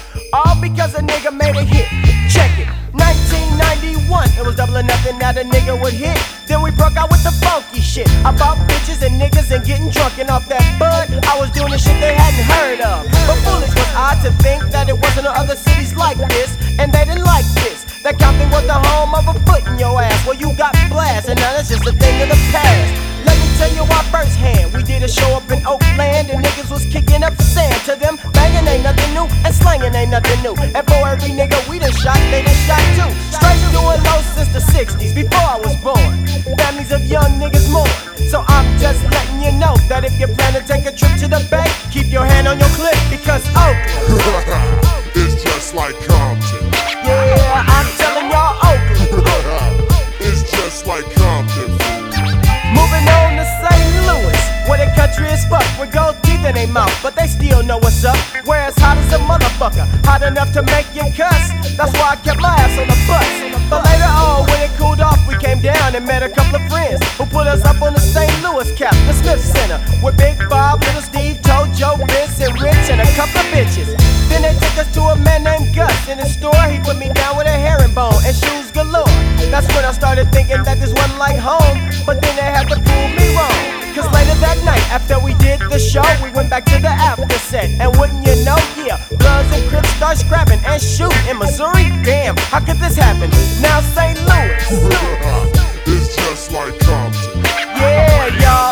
Like home, but then they had to prove me wrong. Cause later that night, after we did the show, we went back to the after set. And wouldn't you know, yeah, Bloods and Crips start scrapping and shooting in Missouri. Damn, how could this happen? Now St. Louis. it's just like Compton. Yeah, y'all,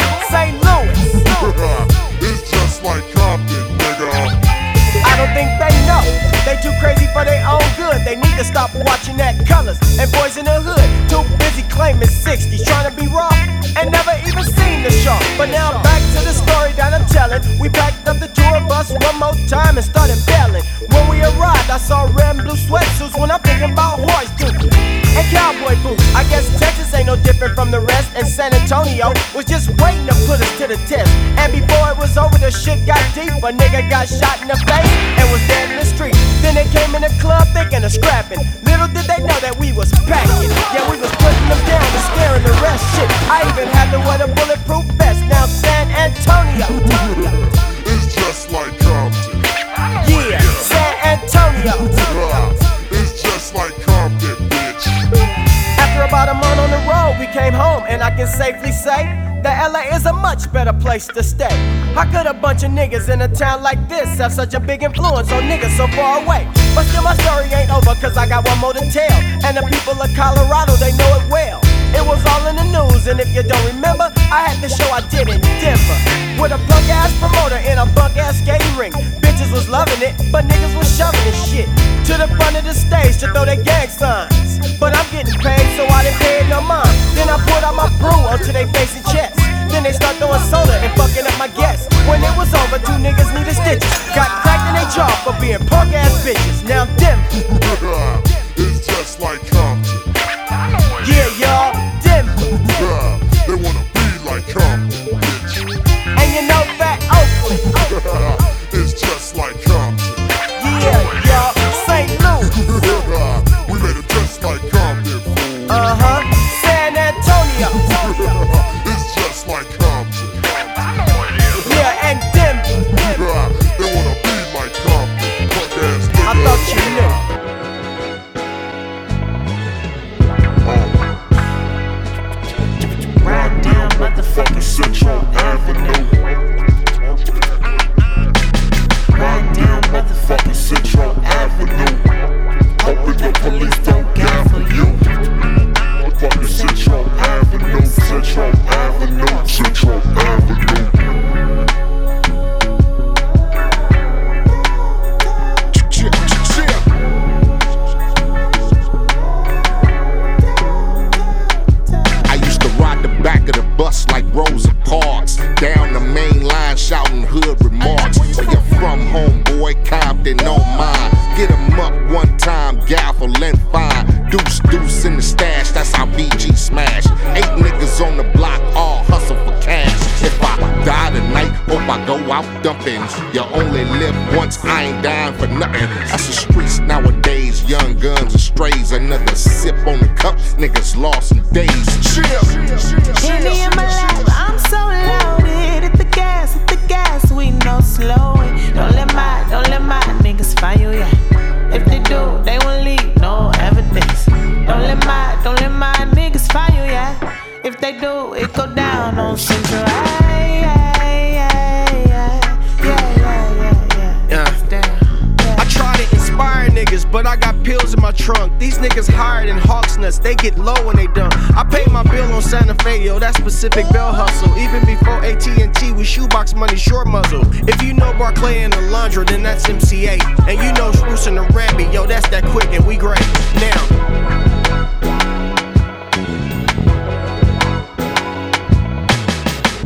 They too crazy for their own good. They need to stop watching that colors and boys in the hood. Too busy claiming 60s, trying to be raw and never even seen the show. But now back to the story that I'm telling. We packed up the tour bus one more time and started bailing. When we arrived, I saw red and blue sweatsuits when I'm thinking about horse duty and cowboy boots. I guess Texas ain't no different from the rest, and San Antonio was just waiting to put us to the test. And before it was over, the shit got deep. A nigga got shot in the face and was dead in the street. Then they came in the club thinking of scrapping. Little did they know that we was packing. Yeah, we was putting them down and scaring the rest. Shit, I even had to wear the bulletproof vest. Now San Antonio. It's just like Compton. Yeah, San Antonio. Came home, and I can safely say that LA is a much better place to stay. How could a bunch of niggas in a town like this have such a big influence on niggas so far away? But still, my story ain't over, cause I got one more to tell. And the people of Colorado, they know it well. It was all in the news, and if you don't remember, I had the show I did in Denver. With a punk ass promoter in a bunk ass skating rink. Bitches was loving it, but niggas was shoving this shit to the front of the stage to throw their gang signs. But I'm getting paid, so I didn't pay no mind. Then I poured out my brew onto their face and chest. Then they start throwing soda and fucking up my guests. When it was over, two niggas needed stitches. Got cracked in their jaw for being punk ass bitches. Now them. it's just like Compton. 100, then that's MCA. And you know Spruce and the Rabbit, yo, that's that quick and we great. Now.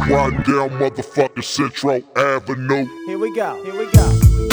Run down motherfucker, Central Avenue. Here we go, here we go.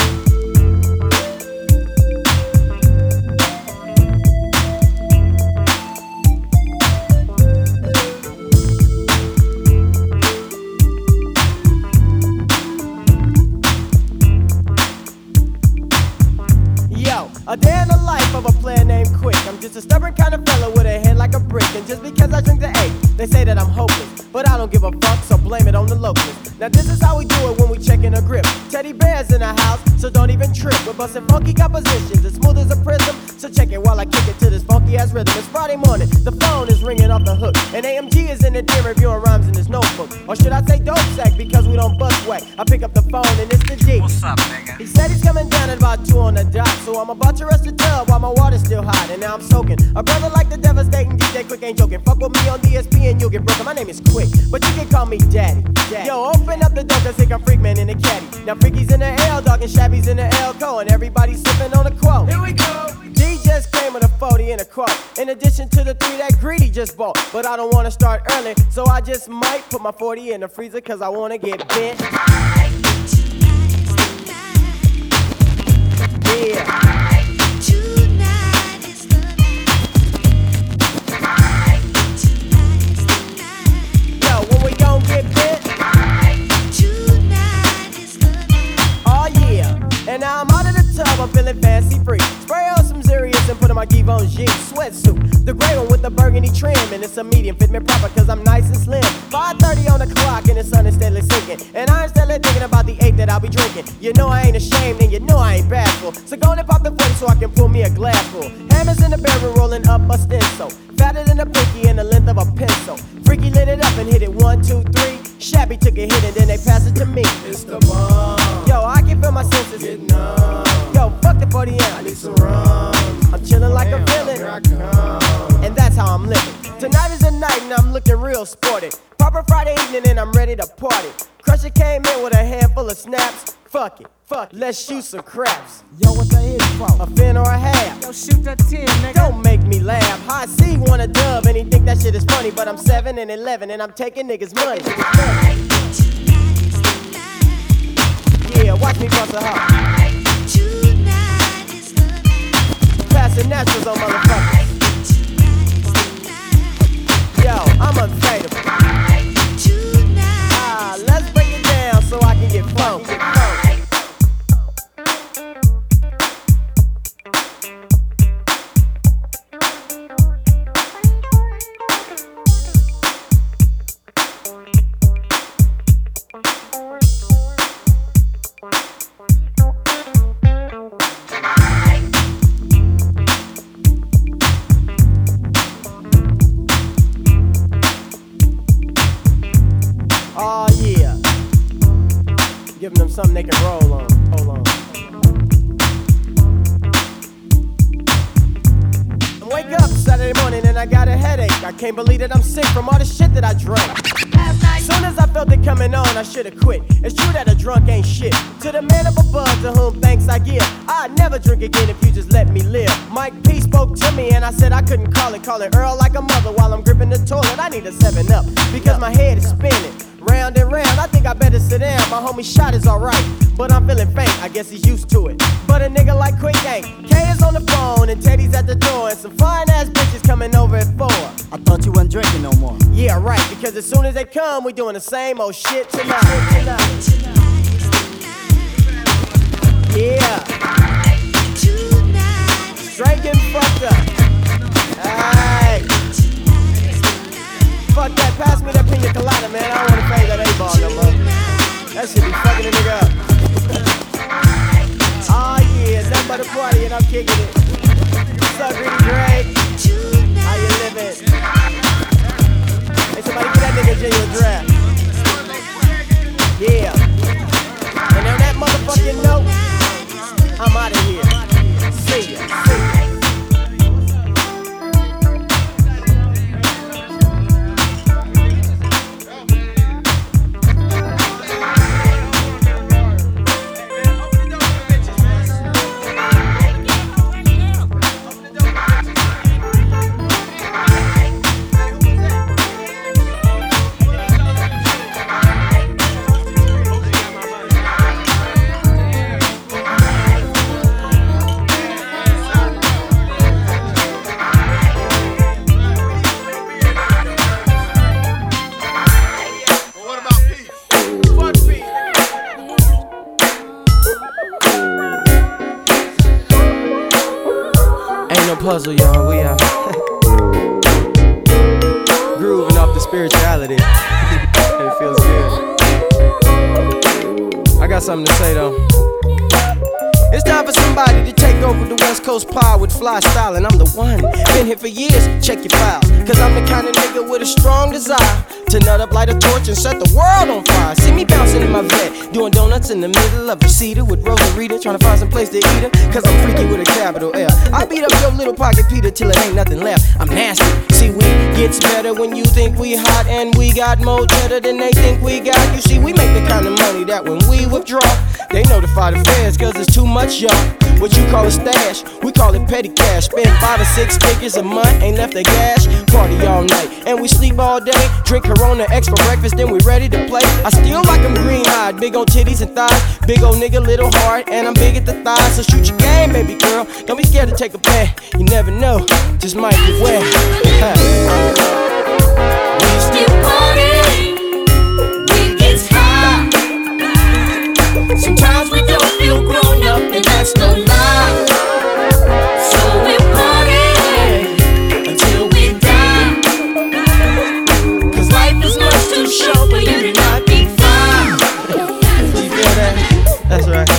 Funky compositions, as smooth as a prism. So check it while I kick it to this funky ass rhythm. It's Friday morning, the phone is ringing off the hook. And AMG is in the den reviewing rhymes in his notebook. Or should I say dope sack because we don't bust whack. I pick up the phone and it's the G. What's up, nigga? He said he's coming down at about two on the dot. So I'm about to rush the tub while my water's still hot. And now I'm soaking. A brother like the devastating DJ Quik ain't joking. Fuck with me on DSP and you'll get broken. My name is Quick, but you can call me Daddy. Yo, open up the door cause here come Freak Man in the caddy. Now Freaky's in the L, dog, and Shabby's in the L co. And everybody's sipping on a quote. Here we go. D just came with a 40 and a quote. In addition to the three that Greedy just bought. But I don't wanna start early, so I just might put my 40 in the freezer cause I wanna get bent. Yeah. I'm feeling fancy free. Spray on some Xeryus and put on my Givenchy sweatsuit. The gray one with the burgundy trim, and it's a medium, fit me proper cause I'm nice and slim. 5:30 on the clock and the sun is steadily sinking. And I'm steadily thinking about the eight that I'll be drinking. You know I ain't ashamed and you know I ain't bashful. So go and pop the 40 so I can pull me a glass full. Hammers in the barrel rolling up a stencil. Fatter than a pinky and the length of a pencil. Freaky lit it up and hit it one, two, three. Shabby took a hit and then they passed it to me. It's the bomb. Yo, I can feel my senses. Getting numb. Yo, fuck the 40 amp. I need some rum. I'm chilling like a villain. Here I come. And that's how I'm living. Tonight is the night and I'm looking real sporty. Proper Friday evening and I'm ready to party. Crusher came in with a handful of snaps. Fuck it, fuck it. Let's shoot some craps. Yo, what the hit for? A fin or a half? Yo, shoot that 10, nigga. Don't make me laugh. Hi-C want a dub and he think that shit is funny. But I'm 7 and 11 and I'm taking niggas' money. Yeah, watch me bust a hop. Passing naturals on motherfuckers. Yo, I'm unfadable. Ah, let's break it down so I can get funky. They can roll on. Hold on. I wake up Saturday morning and I got a headache. I can't believe that I'm sick from all the shit that I drank. Soon as I felt it coming on, I should've quit. It's true that a drunk ain't shit. To the man up above, to whom thanks I give. I'd never drink again if you just let me live. Mike P spoke to me and I said I couldn't call it. Call it Earl like a mother while I'm gripping the toilet. I need a 7 up because my head is spinning. Round and round, I think I better sit down. My homie shot is alright, but I'm feeling faint. I guess he's used to it. But a nigga like Quik ain't. K is on the phone and Teddy's at the door, and some fine ass bitches coming over at four. I thought you wasn't drinking no more. Yeah, right, because as soon as they come, we doing the same old shit tonight. Yeah. Straight getting fucked up. Alright. Fuck that, pass me that pina colada, man. I don't wanna pay that A-ball no more. That shit be fucking a nigga up. Oh yeah, it's nothing but a party and I'm kicking it. What's up, Greedy Greg? How you living? Hey, somebody get that nigga a genuine draft. Yeah. And on that motherfucking note, I'm out of here. See ya. See ya. For years, check your file. Cause I'm the kind of nigga with a strong desire to nut up, light a torch, and set the world on fire. See me bouncing in my vet, doing donuts in the middle of the cedar with Rose and Rita, trying to find some place to eat her. Cause I'm freaky with a capital L. I beat up your little pocket Peter till it ain't nothing left. I'm nasty. See, we gets better when you think we hot, and we got more cheddar than they think we got. You see, we make the kind of money that when we withdraw, they notify the feds, cause it's too much, y'all. What you call a stash, we call it petty cash. Spend five or six figures a month, ain't left a gash. Party all night, and we sleep all day. Drink Corona X for breakfast, then we ready to play. I still like them green eyed, big old titties and thighs. Big old nigga, little heart, and I'm big at the thighs. So shoot your game, baby girl. Don't be scared to take a bet. You never know, just might be wet. We. We get high. Sometimes we don't feel grown up, and that's no lie. That's right.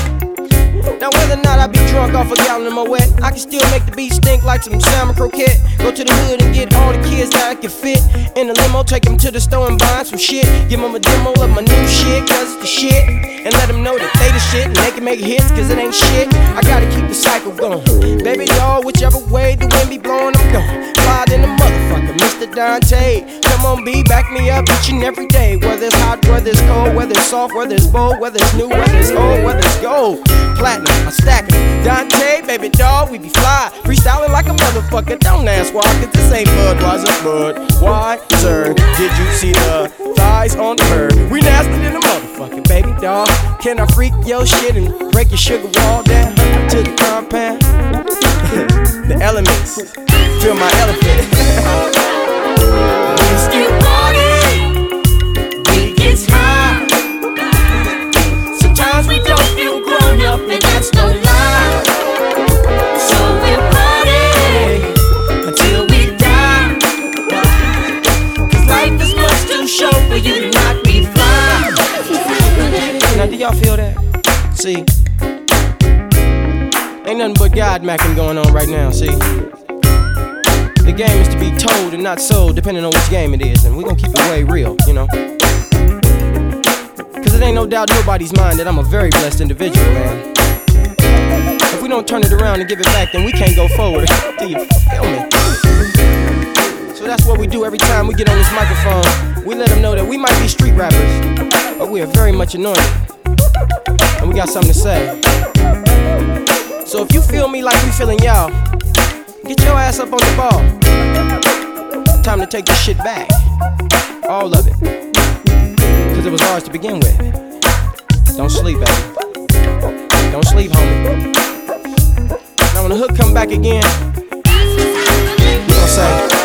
Drunk off a gallon of my wet, I can still make the beat stink like some salmon croquette. Go to the hood and get all the kids that I can fit in the limo, take them to the store and buy some shit. Give them a demo of my new shit, cause it's the shit. And let them know that they the shit and they can make hits, cause it ain't shit. I gotta keep the cycle going. Baby doll, whichever way the wind be blowing, I'm going. Fly than a motherfucker, Mr. Dante. Come on, B, back me up each and every day. Whether it's hot, whether it's cold, whether it's soft, whether it's bold, whether it's new, whether it's old, whether it's gold. Platinum, I stack it. Dante, baby doll, we be fly. Freestyling like a motherfucker. Don't ask why, cause this ain't Budweiser, Bud. Why, sir? Did you see the thighs on her? We nasty than a motherfucker, baby doll. Can I freak your shit and break your sugar wall down to the compound? the elements, feel my elephant. y'all feel that? See, ain't nothing but God macking going on right now. See, the game is to be told and not sold, depending on which game it is, and we gonna keep it way real, you know. Cause it ain't no doubt in nobody's mind that I'm a very blessed individual, man. If we don't turn it around and give it back, then we can't go forward. Do you feel me? So that's what we do every time we get on this microphone. We let them know that we might be street rappers, but we are very much anointed. And we got something to say. So if you feel me like we feeling y'all, get your ass up on the ball. Time to take this shit back. All of it. Cause it was ours to begin with. Don't sleep, baby. Don't sleep, homie. Now when the hook come back again, we gon' say.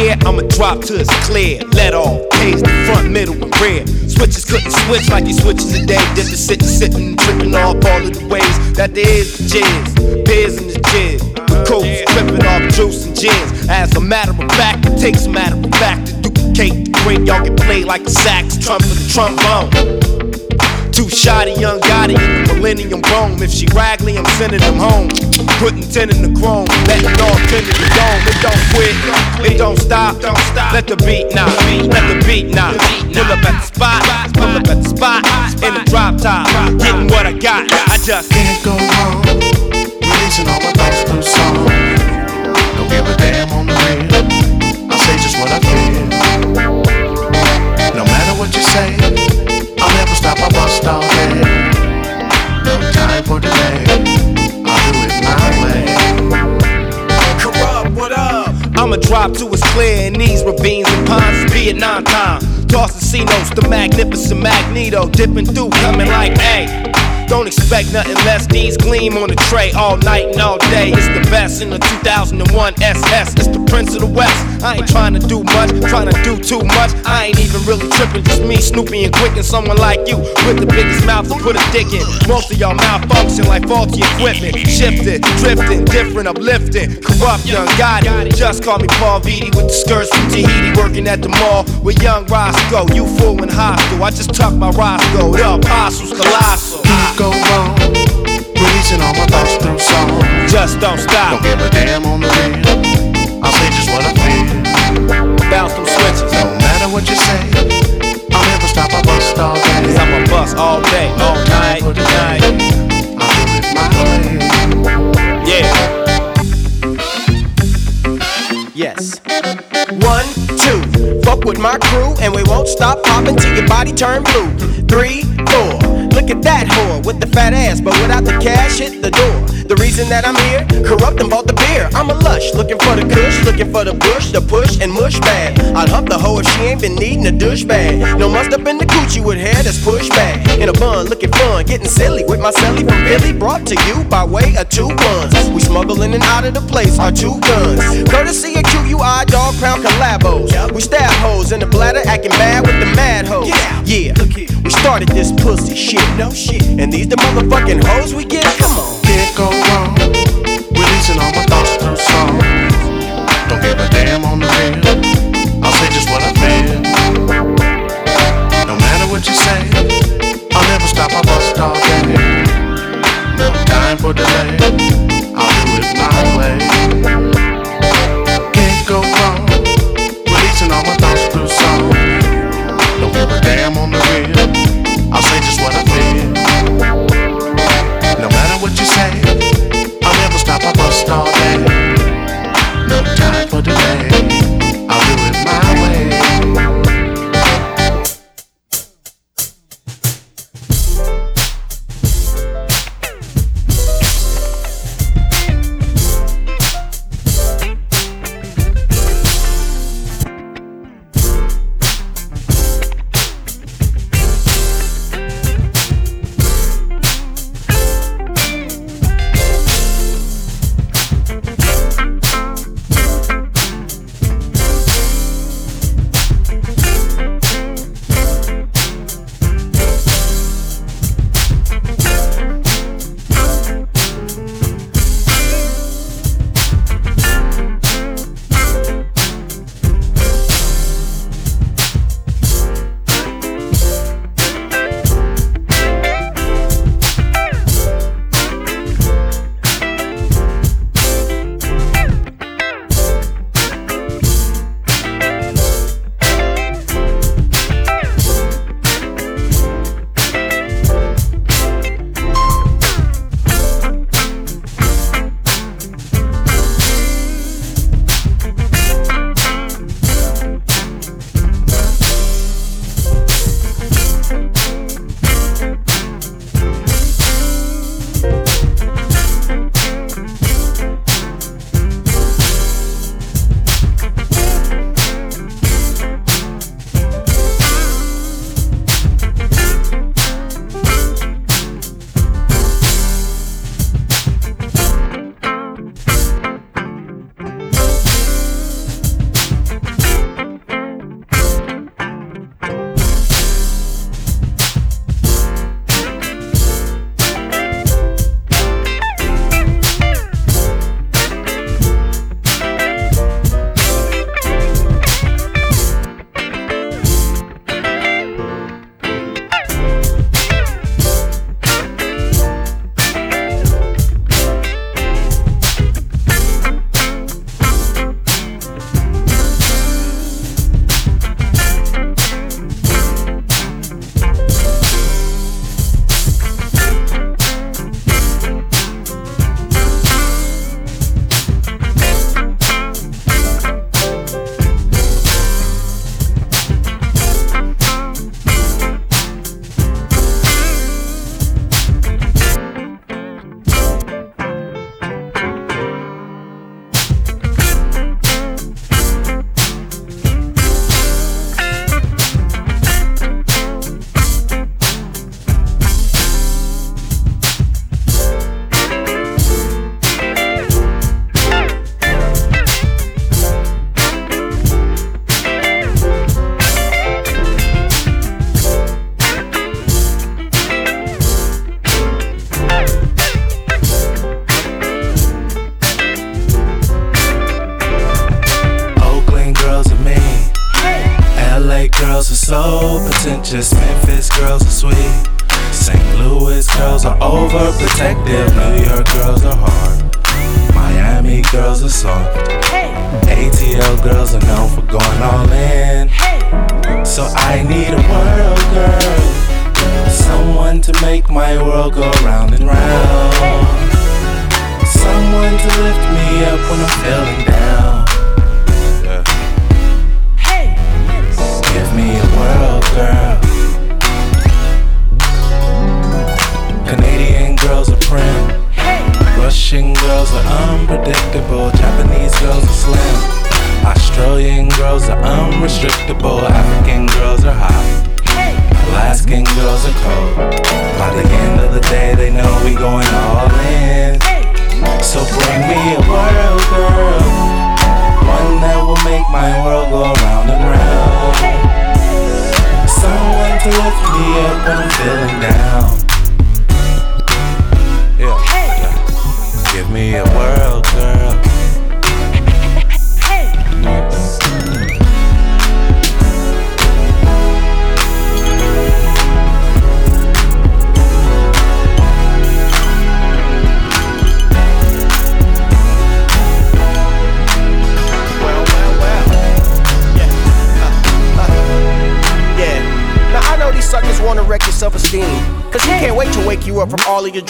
Here, I'ma drop to it's clear. Let off, pays the front, middle, and rear. Switches couldn't switch like these switches a day. Did the sitting, sitting, tripping off all of the ways that there is the jizz. Beers in the jizz. The coats tripping off juice and gins. As a matter of fact, it takes a matter of fact to duplicate the great. Y'all get played like a sax, trumpet, the trombone. Too shoddy, young Gotti in the millennium Rome. If she raggly, I'm sending them home. Putting ten in the chrome, letting off ten in the dome. It don't quit, it don't stop. Don't stop. Let the beat knock, let the beat knock. Pull up at the spot, pull up at the spot. In the drop top, getting what I got. I just can't go wrong. Releasing all my thoughts through song. Don't give a damn on the real. I say just what I feel. No matter what you say, I bust all day. No time for delay. I'ma drop to it's clear in these ravines and ponds, Vietnam time. Tossing C-notes, the magnificent Magneto, dipping through, coming like, hey. Don't expect nothing less. These gleam on the tray all night and all day. It's the best in the 2001 SS. It's the Prince of the West. I ain't trying to do much, trying to do too much. I ain't even really tripping. Just me, Snoopy, and Quik, and someone like you with the biggest mouth to put a dick in. Most of y'all malfunction like faulty equipment. Shifted, drifting, different, uplifting. Corrupt, young got. Just call me Paul Vitti with the skirts from Tahiti, working at the mall with young Roscoe. You fool and hostile. I just tuck my Roscoe. The apostles, colossal. Go wrong. Releasing all my thoughts through song. Just don't stop. Don't give a damn on the real. I'll say just what I feel. Bounce them switches. No matter what you say, I'll never stop. I bust all day. Cause I'm a bust all day, all night, night. I'll do it my way. Yeah. Yes. One, two. Fuck with my crew, and we won't stop popping till your body turn blue. Three, four. Look at that whore with the fat ass, but without the cash, hit the door. The reason that I'm here, corrupt and bought the beer. I'm a lush, looking for the kush, looking for the bush, the push and mush bag. I'd hump the hoe if she ain't been needing a douche bag. No must up in the coochie with hair that's pushed back. In a bun, looking fun, getting silly with my celly from Philly, brought to you by way of two guns. We smuggle in and out of the place our two guns. Courtesy of QUI dog pound collabos. We stab hoes in the bladder, acting bad with the mad hoes. Yeah, we started this pussy shit, no shit. And these the motherfucking hoes we get. Come on. Can't go wrong. Releasing all my thoughts through song. Don't give a damn on the real. I'll say just what I feel. No matter what you say, I'll never stop. I bust all day. No time for delay. I'll do it my way.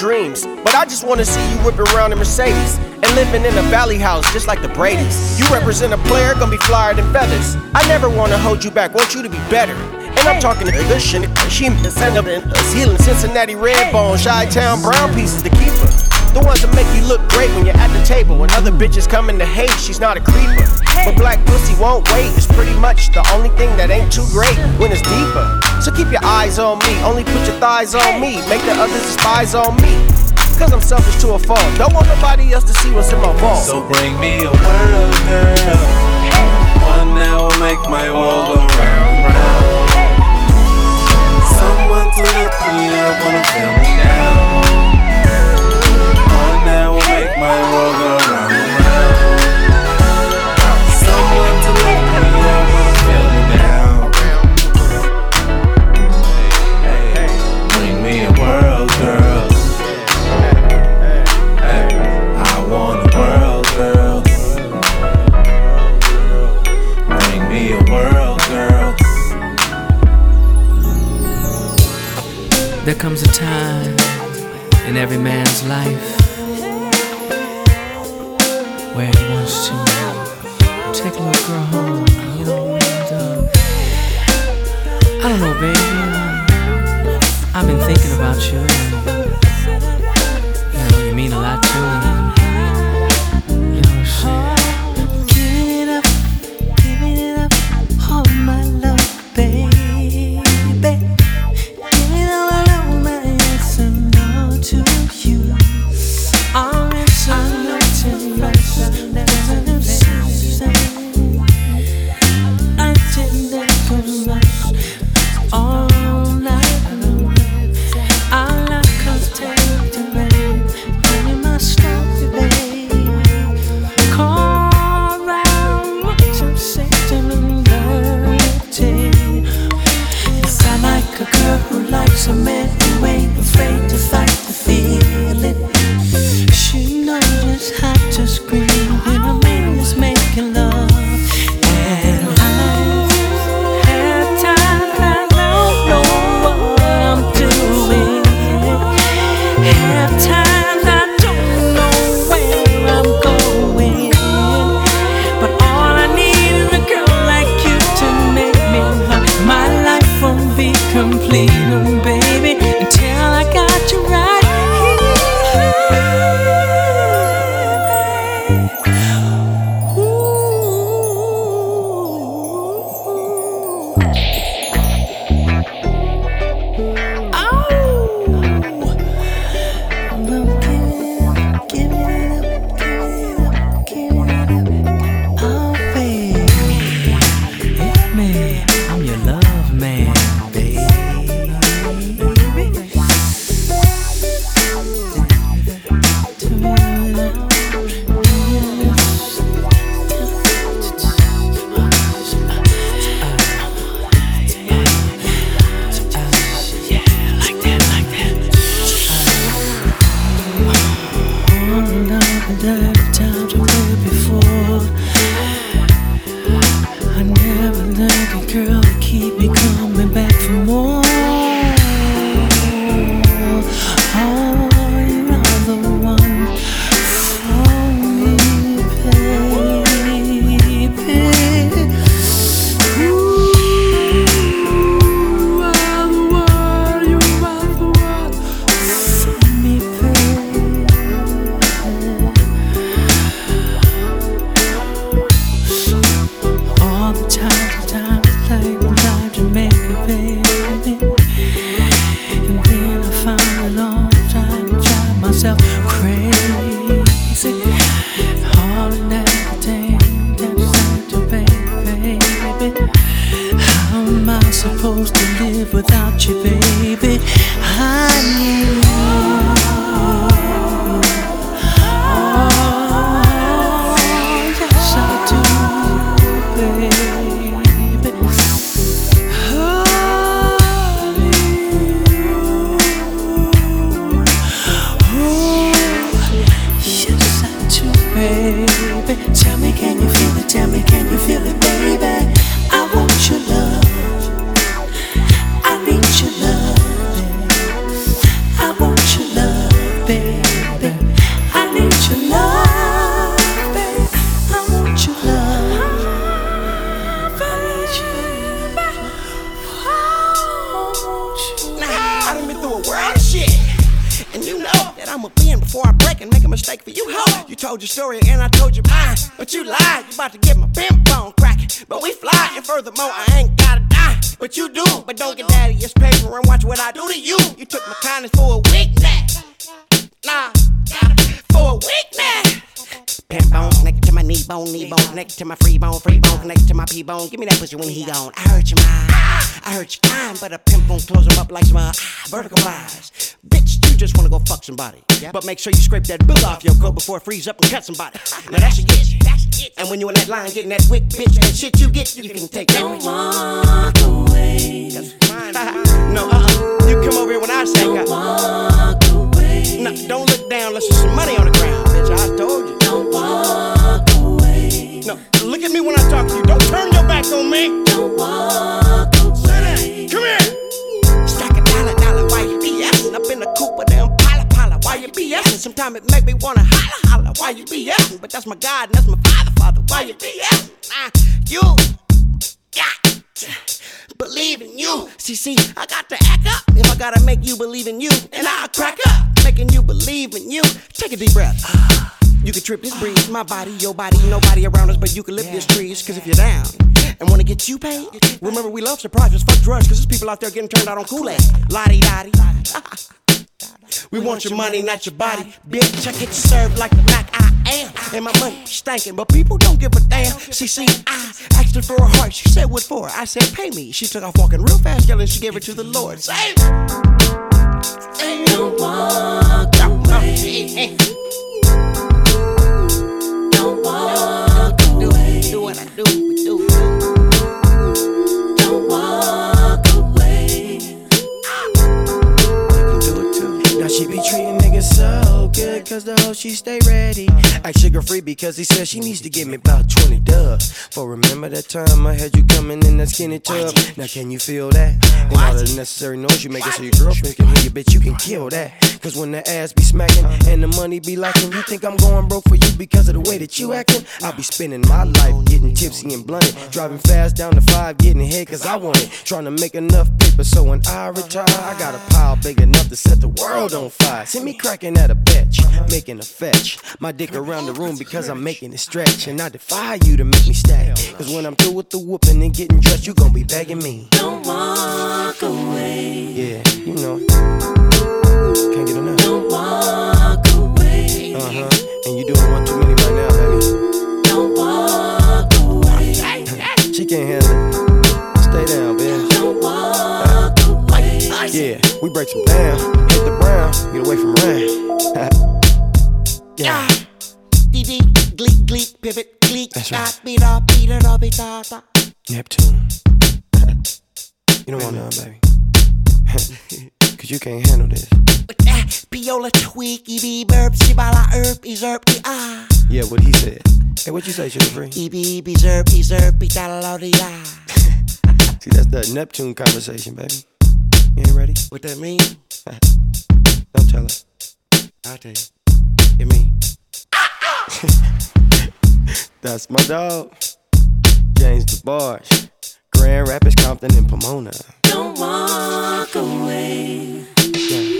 Dreams. But I just wanna see you whipping around in Mercedes and living in a valley house just like the Brady's. You represent a player, gonna be flyer than feathers. I never wanna hold you back, want you to be better. And I'm talking to good shit. She send up in us healing Cincinnati Red Bone, Chi Town Brown pieces to keep her. The ones that make you look great when you're at the table. When other bitches coming to hate, she's not a creeper. But black pussy won't wait. It's pretty much the only thing that ain't too great when it's deeper. So keep your eyes on me. Only put your thighs on me. Make the others despise on me. Cause I'm selfish to a fault. Don't want nobody else to see what's in my vault. So bring me a world girl. One that will make my world go round, round. Someone to lift me up when I'm feeling down. One that will make my world go round. Every man's life pussy when he gone. I heard you mine, I heard you kind, but a pimp gon' close him up like some uh, vertical flies. Bitch, you just wanna go fuck somebody, but make sure you scrape that bill off your coat before it frees up and cut somebody. Now you. See, I got to act up if I gotta make you believe in you. And I'll crack up, making you believe in you. Take a deep breath. You can trip this breeze, my body, your body, nobody around us, but you can lift this trees. Cause if you're down and wanna get you paid, remember we love surprises, fuck drugs, cause there's people out there getting turned out on Kool-Aid. Lottie dottie. We want your money, not your body. Bitch, I get you served like the Mac I am. And my money stankin', but people don't give a damn. See, see, I asked her for a heart. She said, What for? I said, Pay me. She took off walking real fast, yelling, she gave it to the Lord. Save it. Don't walk away. Oh, she be treating niggas so good, cause the hoe she stay ready. Act sugar free because he said she needs to give me about 20 dubs. For remember that time I had you coming in that skinny tub? Now can you feel that? And all the necessary noise you making so your girlfriend can hear you, bitch, you can kill that. Cause when the ass be smacking and the money be lacking, you think I'm going broke for you because of the way that you acting? I'll be spending my life getting tipsy and blunted, driving fast down the five, getting ahead cause I want it. Trying to make enough paper so when I retire, I got a pile big enough to set the world on fire. See me cracking at a bitch, making a fetch. My dick around the room because I'm making it stretch. And I defy you to make me stack. Cause when I'm through with the whooping and getting dressed, you gon' be begging me. Don't walk away. Yeah, you know. Can't get enough. Don't walk away. Uh huh. And you doing one too many right now, baby. Don't walk away. She can't handle it. Stay down, bitch. Don't walk away. Yeah, we break some down. Hit the brown, get away from rain. yeah. Dee dee, gleek, gleek, pivot, gleek, That's right. beat up, beat it up, beat da. Neptune. you don't want none, baby. Cause you can't handle this. With that, Piola tweaky, bee burp, shibala erp, ezerp, ah. Yeah, what he said. Hey, what you say, Suga Free? E b b zerp, ezerp, da la di ah. See, that's that Neptune conversation, baby. You ain't ready? What that mean? Don't tell her. I'll tell you. It mean. that's my dog. James DeBarge. Grand Rapids, Compton, and Pomona. Don't walk away. Yeah.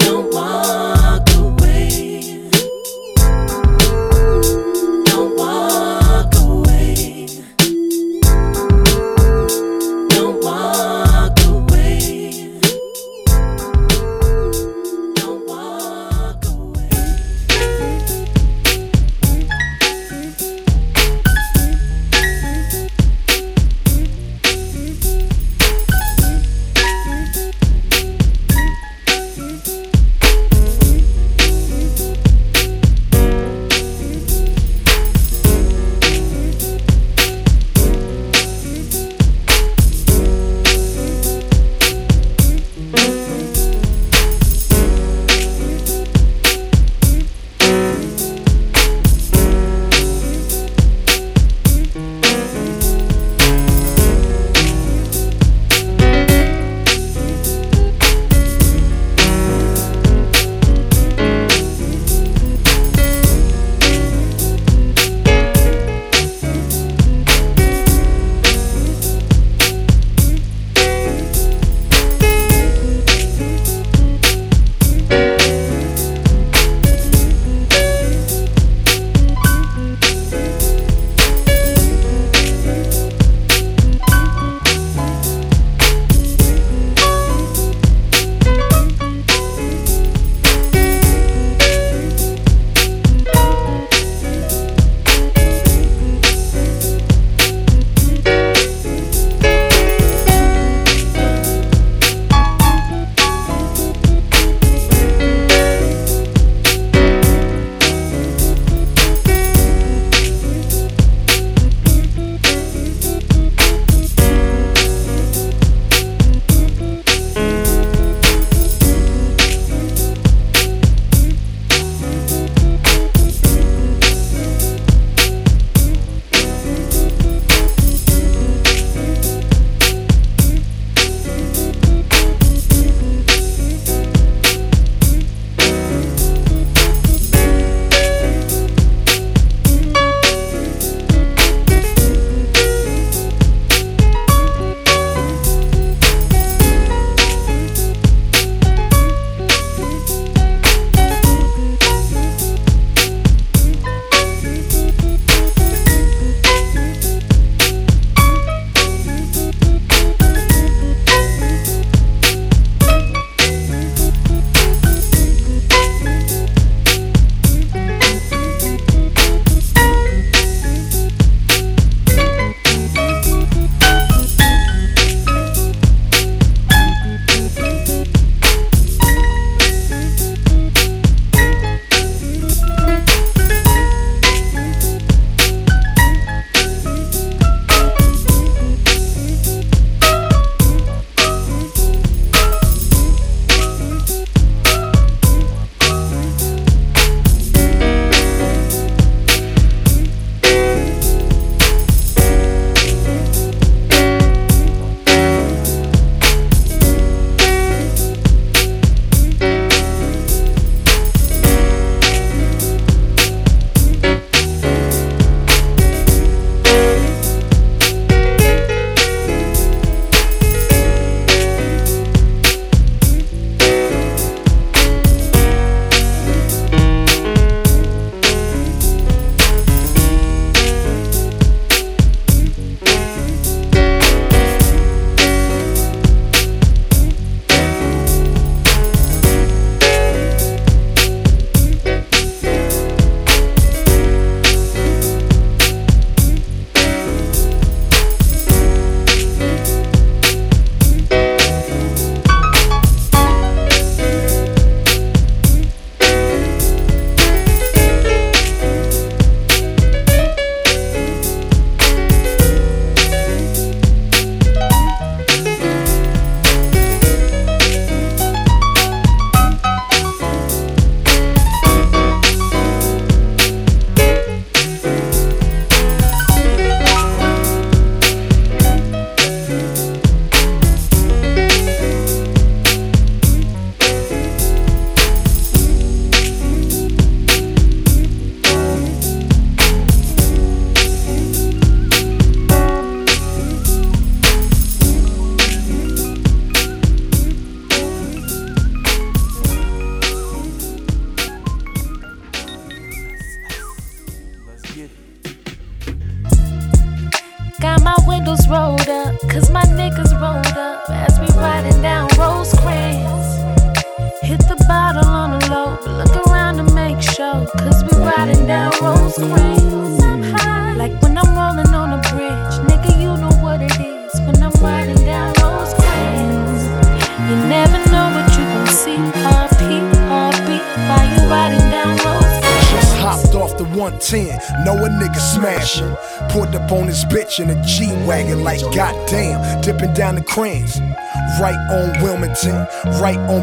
Don't walk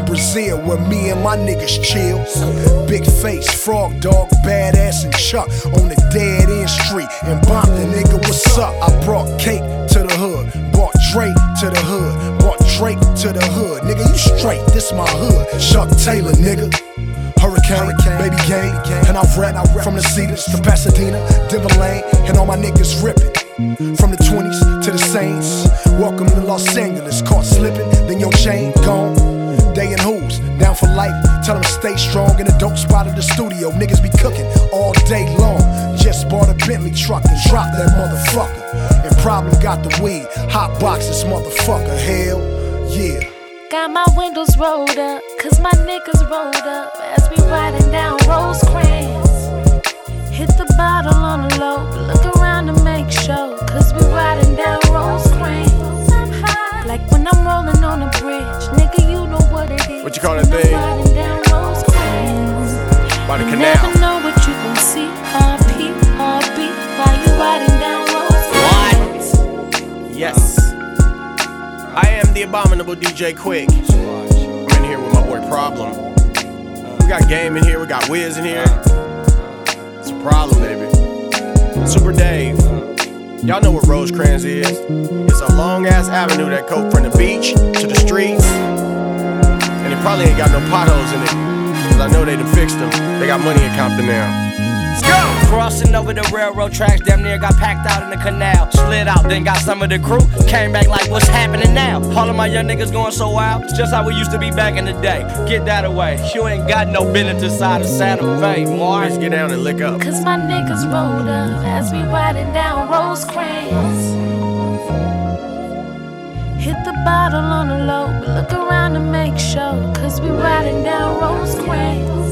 Brazil, where me and my niggas chill. Big face, frog dog, badass, and Chuck on the dead end street. And Bompton, nigga, what's up? I brought cake to the hood, brought Drake to the hood, brought Drake to the hood. Nigga, you straight, this my hood. Chuck Taylor, nigga. Hurricane, baby gang, and I've rap from the Cedars to Pasadena, Denver Lane, and all my niggas ripping. From the 20s to the Saints, welcome to Los Angeles. Caught slipping, then your chain gone. In hoops, down for life. Tell them stay strong in the dope spot of the studio. Niggas be cooking all day long. Just bought a Bentley truck and dropped that motherfucker. And probably got the weed. Hot box this motherfucker. Hell yeah. Got my windows rolled up, cause my niggas rolled up as we riding down Rosecrans. Hit the bottle on the low, look around to make sure, cause we riding down Rosecrans. Like when I'm rolling on a bridge. Nigga, you know what it is. What you call that thing? Riding down Rosecrans. By the you canal. never know what you gon' see. RP, while you riding down Rosecrans. Yes. I am the abominable DJ Quik. I'm in here with my boy Problem. We got Game in here, we got Wiz in here. It's a problem, baby. Super Dave. Y'all know what Rosecrans is. It's a long ass avenue that go from the beach to the streets. And it probably ain't got no potholes in it. Cause I know they done fixed them. They got money in Compton now. Crossing over the railroad tracks, damn near got packed out in the canal. Slid out, then got some of the crew. Came back like, what's happening now? All of my young niggas going so wild. It's just how we used to be back in the day. Get that away. You ain't got no business inside of Santa Fe, Mars. Get down and lick up. Cause my niggas rolled up as we riding down Rosecrans. Hit the bottle on the low, but look around to make sure. Cause we riding down Rosecrans.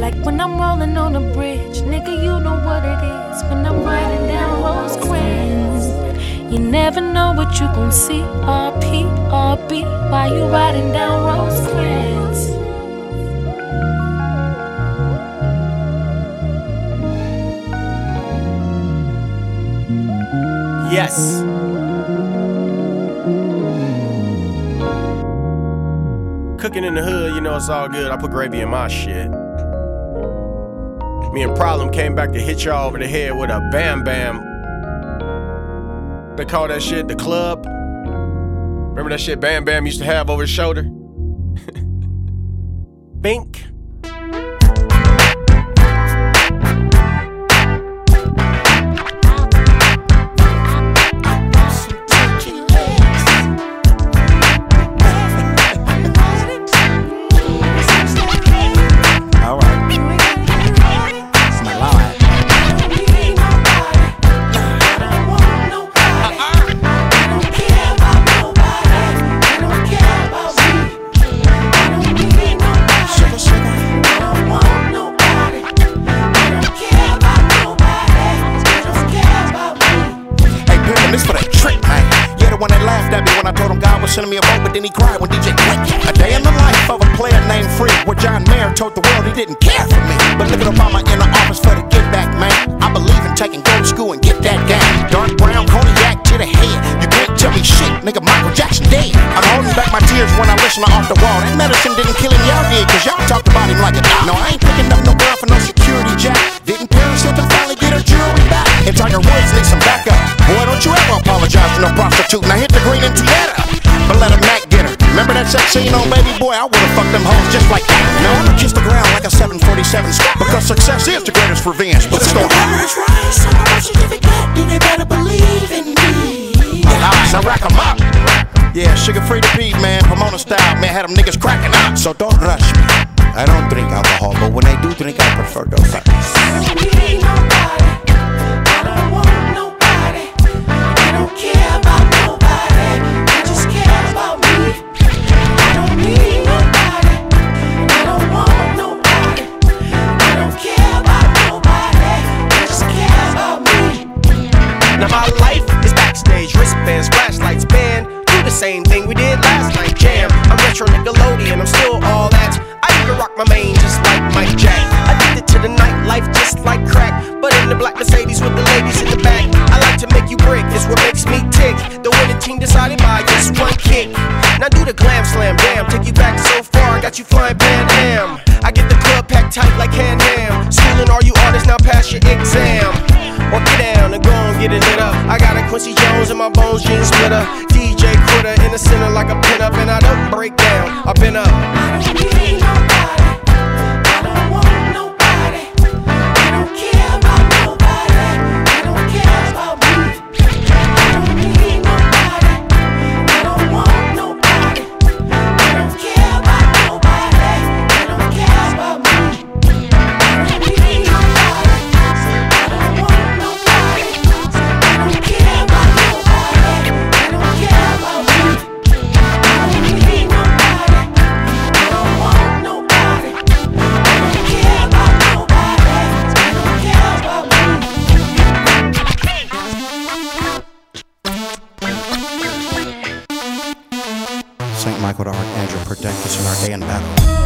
Like when I'm rolling on a bridge. Nigga, you know what it is when I'm riding down Rosecrans. You never know what you gon' see. RP, RB, while you riding down Rosecrans. Yes. Cooking in the hood, you know it's all good. I put gravy in my shit. Me and Problem came back to hit y'all over the head with a bam bam. They call that shit the club. Remember that shit Bam Bam used to have over his shoulder? Bink. Tears when I listen to Off the Wall. That medicine didn't kill him, y'all did, cause y'all talked about him like a dog. No, I ain't picking up no girl for no security jack. Didn't Paris Hilton finally get her jewelry back? And Tiger Woods needs some backup. Boy, don't you ever apologize to no prostitute. Now hit the green and Tieta. But let a Mac get her. Remember that sex scene on Baby Boy? I would've fucked them hoes just like that. No, I'ma kiss the ground like a 747 squat because success is the greatest revenge. But still. Alright, now rack 'em up. Yeah, Suga Free to beat, man. Pomona style, man. Had them niggas cracking up. So don't rush me. I don't drink alcohol, but when I do drink, I prefer those same thing we did last night. Jam, I'm retro Nickelodeon, I'm still all that. I even rock my main just like Mike Jack. Addicted to the nightlife just like crack. But in the black Mercedes with the ladies in the back. I like to make you break, it's what makes me tick. The winning team decided by just one kick. Now do the glam slam, damn, take you back so far, I got you flying Pan Am. I get the club packed tight like Can Ham. Schooling all you artists, now pass your exam. Or get down and go and get it lit up. I got a Quincy Jones in my bones, jeans splitter. DJ In the center like a pin up, and I don't break down. I've been up. Protect us in our day in battle.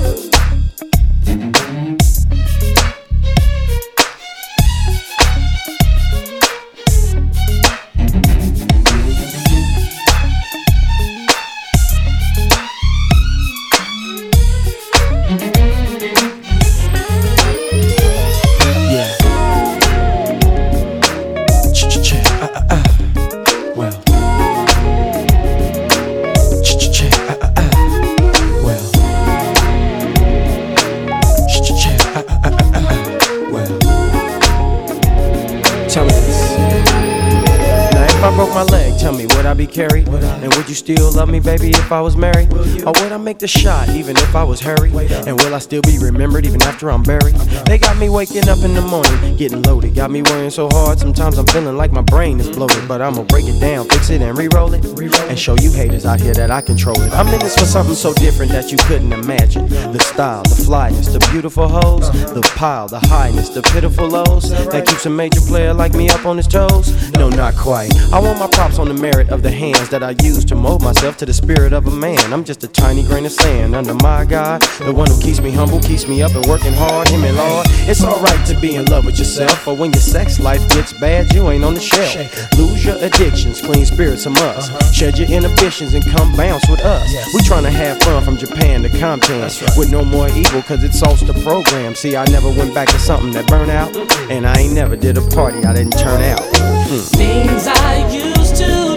Love me, baby, if I was married? Or would I make the shot, even if I was hurried? And will I still be remembered even after I'm buried? They got me waking up in the morning, getting loaded. Got me worrying so hard, sometimes I'm feeling like my brain is bloated. But I'ma break it down, fix it, and re-roll it. And show you haters out here that I control it. I'm in this for something so different that you couldn't imagine. The style, the flyness, the beautiful hoes, the pile, the highness, the pitiful lows. That keeps a major player like me up on his toes? No, not quite. I want my props on the merit of the hands that I use to mold myself to the spirit of a man. I'm just a tiny grain of sand under my God, the one who keeps me humble, keeps me up and working hard. Him and Lord, it's alright to be in love with yourself, but when your sex life gets bad, you ain't on the shelf. Lose your addictions, clean spirits a must. Shed your inhibitions and come bounce with us. We trying to have fun from Japan to Compton with no more evil, cause it solves the program. See, I never went back to something that burnt out, and I ain't never did a party I didn't turn out. Hmm. Things I used to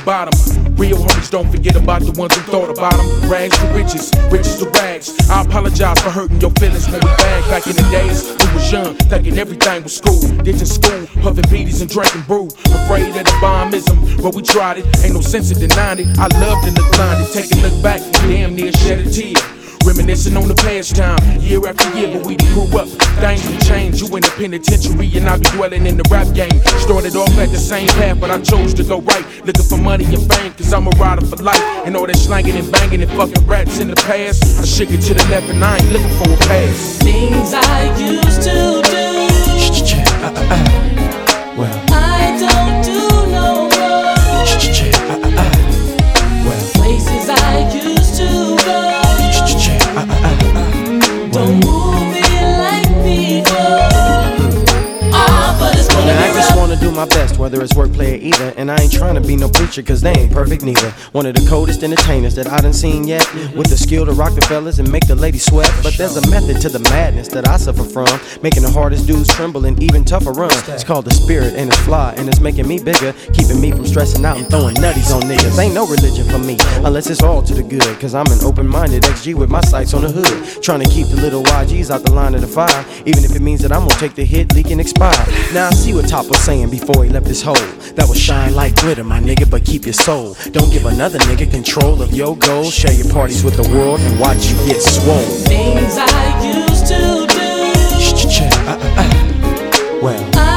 the bottom. Real homies don't forget about the ones who thought about them. Rags to riches, riches to rags. I apologize for hurting your feelings when we back back in the days. We was young, thinking everything was school. Ditching school, puffing beaties and drinking brew. Afraid of the bombism, but we tried it. Ain't no sense in denying it. I loved and declined it. Take a look back, damn near shed a tear. Reminiscing on the past time, year after year, but we done grew up. Things have changed. You in the penitentiary, and I be dwelling in the rap game. Started off at the same path, but I chose to go right. Looking for money and fame, cause I'm a rider for life. And all that slanging and banging and fucking rats in the past. I shake it to the left, and I ain't looking for a pass. Things I used to do. Whether it's wordplay or either. And I ain't trying to be no preacher, cause they ain't perfect neither. One of the coldest entertainers that I done seen yet. With the skill to rock the fellas and make the ladies sweat. But there's a method to the madness that I suffer from. Making the hardest dudes tremble and even tougher run. It's called the spirit and it's fly, and it's making me bigger. Keeping me from stressing out and throwing nutties on niggas. Ain't no religion for me, unless it's all to the good. Cause I'm an open minded XG with my sights on the hood. Trying to keep the little YGs out the line of the fire. Even if it means that I'm gonna take the hit, leak and expire. Now I see what Top was saying before he left this hole. That was shine like glitter, my nigga, but keep your soul. Don't give another nigga control of your goals. Share your parties with the world and watch you get swole. Things I used to do. Ch-ch-ch, uh, uh, uh. Well,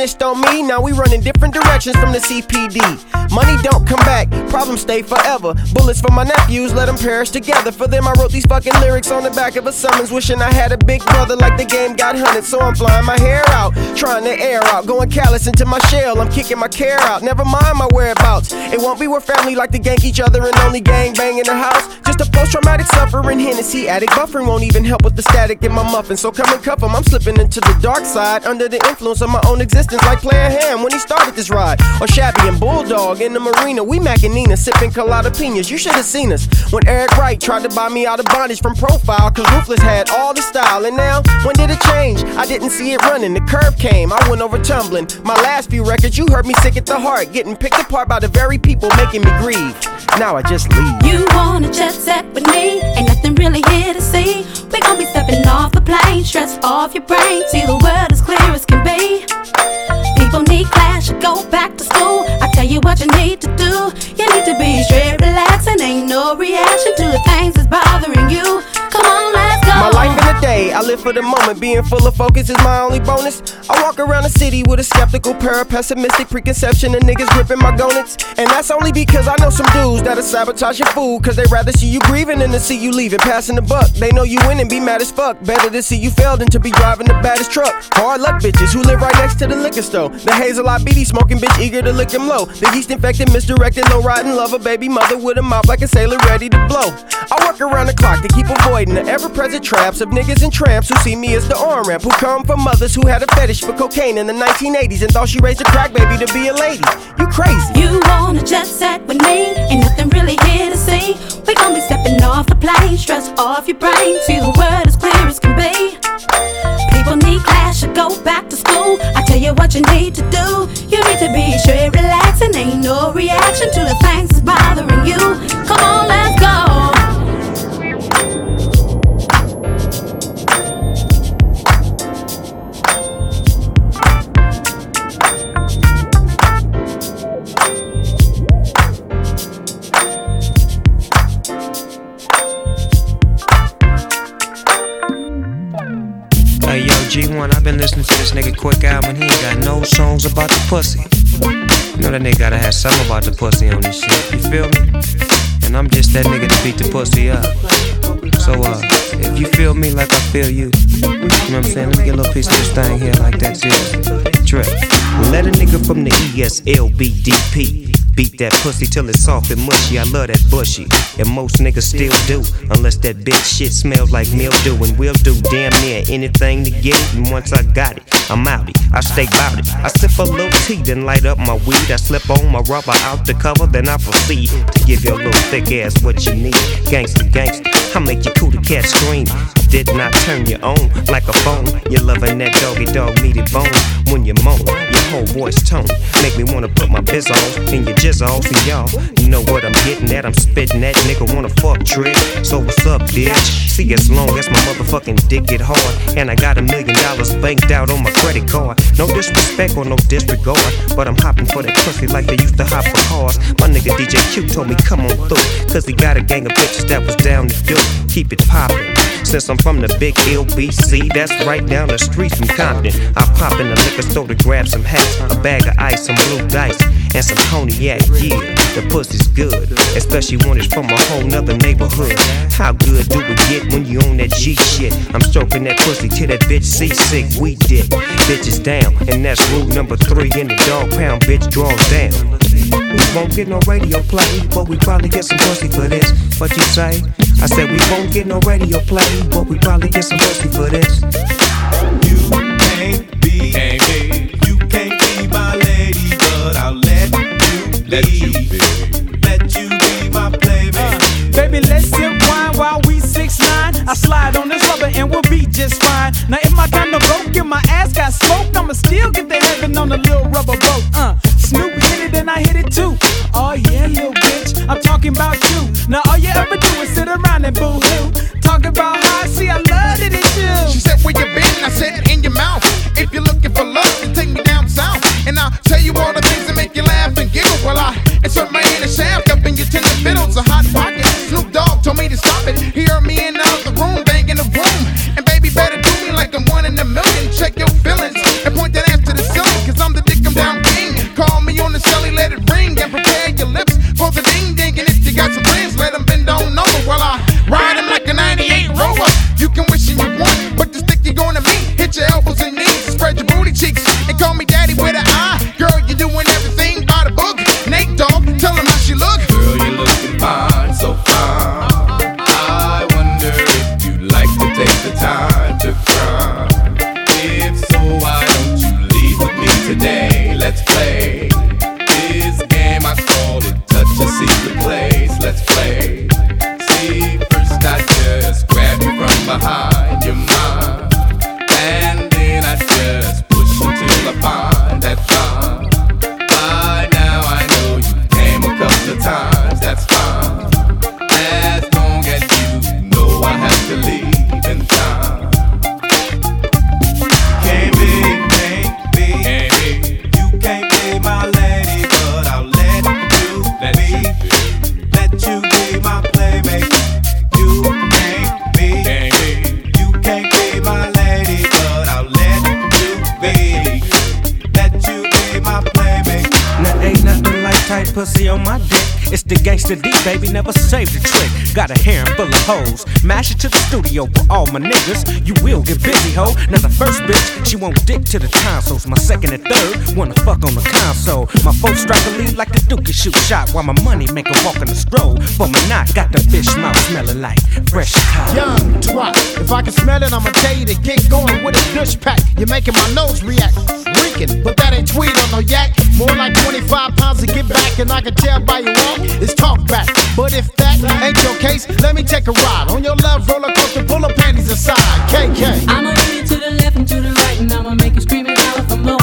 snitched on me. Now we run in different directions from the CPD. Stay forever. Bullets for my nephews, let them perish together. For them, I wrote these fucking lyrics on the back of a summons. Wishing I had a big brother like the game got hunted. So I'm flying my hair out, trying to air out. Going callous into my shell, I'm kicking my care out. Never mind my whereabouts. It won't be where family like to gank each other and only gang bang in the house. Just a post traumatic suffering Hennessy addict. Buffering won't even help with the static in my muffin. So come and cuff him. I'm slipping into the dark side under the influence of my own existence, like Player Ham when he started this ride. Or Shabby and Bulldog in the marina. We Mac and Nina sipping colada pinas. You should have seen us when Eric Wright tried to buy me out of bondage from Profile. Cause Ruthless had all the style. And now, when did it change? I didn't see it running. The curve came. I went over tumbling. My last few records, you heard me sick at the heart. Getting picked apart by the very people making me grieve. Now I just leave. You wanna jet set with me? Ain't nothing really here to see. We gon' be stepping off the plane, stress off your brain. See the world as clear as can be. People need class, should go back to school. You what you need to do. You need to be straight, relax, and ain't no reaction to the things that's bothering you. I live for the moment. Being full of focus is my only bonus. I walk around the city with a skeptical pair of pessimistic preconception of niggas gripping my gonets. And that's only because I know some dudes that'll sabotage your food. Cause they rather see you grieving than to see you leaving. Passing the buck. They know you win and be mad as fuck. Better to see you fail than to be driving the baddest truck. Hard luck bitches who live right next to the liquor store. The hazel IBD smoking bitch eager to lick him low. The yeast infected, misdirected, low riding lover, baby mother with a mouth like a sailor ready to blow. I work around the clock to keep avoiding the ever present traps of niggas and tramps who see me as the on ramp. Who come from mothers who had a fetish for cocaine in the 1980s and thought she raised a crack baby to be a lady. You crazy. You wanna jet set with me? Ain't nothing really here to see. We gon' be stepping off the plane, stress off your brain. See the world as clear as can be. People need class, should go back to school. I tell you what you need to do. You need to be straight, relax, and ain't no reaction to the things that's bothering you. Come on, let's go. G1, I've been listening to this nigga Quik album. He ain't got no songs about the pussy. You know that nigga gotta have something about the pussy on this shit. You feel me? And I'm just that nigga to beat the pussy up. So uh, if you feel me like I feel you, you know what I'm saying? Let me get a little piece of this thing here like that. Drip. Let a nigga from the ESLBDP beat that pussy till it's soft and mushy. I love that bushy, and most niggas still do, unless that bitch shit smells like mildew. And we'll do damn near anything to get it. And once I got it, I'm outie. I stay bout it. I sip a little tea, then light up my weed. I slip on my rubber out the cover, then I proceed to give your little thick ass what you need. Gangsta, gangsta, I make your cootie cat scream. Did not turn you on like a phone. You're loving that doggy dog meaty bone. when you moan. Your whole voice tone make me wanna put my biz on in your jizzles. And y'all, you know what I'm getting at. I'm spitting that nigga wanna fuck trick. So what's up, bitch? See, as long as my motherfucking dick get hard, and I got a million dollars banked out on my credit card. No disrespect or no disregard, but I'm hopping for that pussy like they used to hop for cars. My nigga DJ Q told me come on through, cause he got a gang of bitches that was down to do. Keep it poppin'. Since I'm from the big LBC, that's right down the street from Compton. I pop in the liquor store to grab some hats, a bag of ice, some blue dice, and some cognac. Yeah, the pussy's good, especially when it's from a whole nother neighborhood. How good do we get when you on that G shit? I'm stroking that pussy till that bitch seasick. We did, bitches down, and that's rule number three in the dog pound. Bitch draws down. We won't get no radio play, but we probably get some pussy for this. What you say? I said we won't get no radio play, but we probably get some pussy for this. can't be, can't be. You can't be my lady, but I'll let you let you be. Let you be my playmate. Baby, let's sip wine while we six nine. I slide on this rubber and we'll be just fine. Now if my time to go, get my ass got smoked, I'ma still get the heaven on the little rubber boat. Uh, Snoop hit it and I hit it too. Oh yeah, little bitch, I'm talking about you. Now all you ever do is sit around and boo hoo. Talk about how I see I love it in you. She said, Where you been? I said, In your mouth. If you're looking for love, then take me down south. And I'll tell you all the things that make you laugh and giggle while I insert my inner shaft up in your tender fiddles. A hot pocket. Snoop Dogg told me to stop it. He heard me in the hoes. Mash it to the studio for all my niggas. You will get busy, ho. Now the first bitch, she won't dick to the tonsils. My second and third wanna fuck on the console. My folks strike a lead like the Duke and shoot shot while my money make a walk in the stroll. For my knot, got the fish mouth smelling like fresh cod. Young twat, if I can smell it, I'ma tell you to get going with a douche pack. You're making my nose react, reeking, but that ain't tweet on no yak. More like 25 pounds to get back, and I can tell by your walk, it's talk back. But if that ain't your case, let me take a ride on your love roller coaster. Pull her panties aside, KK. I'ma lean you to the left and to the right, and I'ma make you scream it out for more.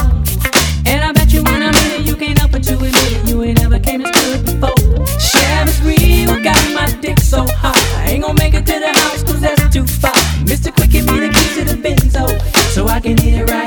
And I bet you when I'm in it, you can't help but to admit it, you ain't ever came as good before. Sheriff's Real got my dick so high, I ain't gonna make it to the house 'cause that's too far. Mr. Quik, give me the key to the Benzo, so I can hit it right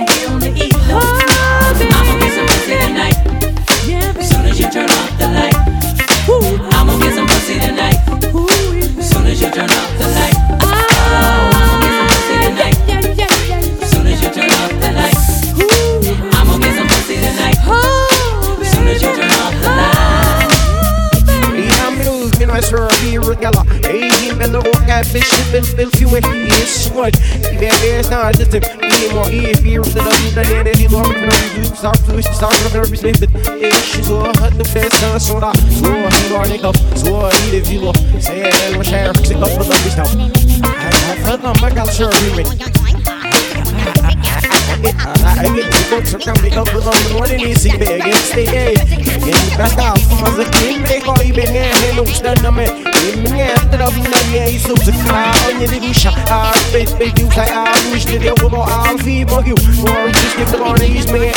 himmel och åka, bishop, spill few is sword I väg är snart lite Vi må i fyr, så de där nere Vi går med någon du Start to wish, start to nervous snippet Ish, så hött du flesta sådana Så vi var det upp, så i det vi var Säger det, vad kär, fixa upp på dem vi snabb Här födda, man kan I get the books from the up with them one in easy bag and stay gay. Get the best out from the king, make all you been here, and looks done to me. In the end, the love, not yeah, he's so to cry on your little shot. I face, face, you say, I wish that there were more I'll feed for you. Or just give the morning, he's me,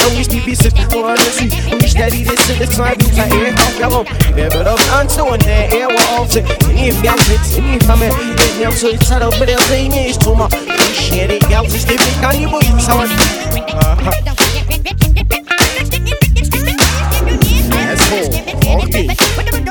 bis et vor dessus Und ich stell die Liste des zwei Bücher eher auf der Raum Wer wird auf Anton, der eher war auf sich In ihr Fjall sitzt, in ihr Flamme In ihr so ich zahle, aber der Ding ist Trümmer Ich scher die Geld, ich steh mich an die Bullshauer Asshole, okay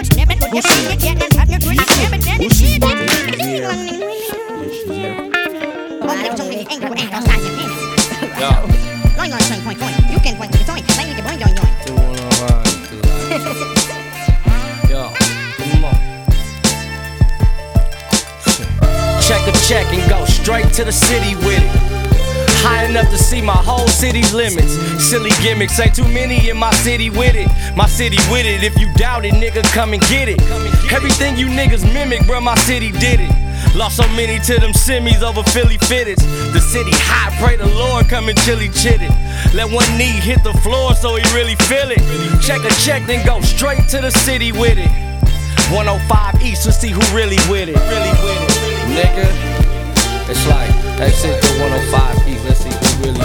Check a check and go straight to the city with it. High enough to see my whole city's limits. Silly gimmicks, ain't too many in my city with it. My city with it. If you doubt it, nigga, come and get it. Everything you niggas mimic, bruh, my city did it. Lost so many to them semis over Philly fitteds. The city hot, pray the Lord come and chilly chitted. Let one knee hit the floor so he really feel it. Check a check, then go straight to the city with it. 105 East to see who really with it. Really with it. Nigga, it's like exit to 105 East. Let's see who really.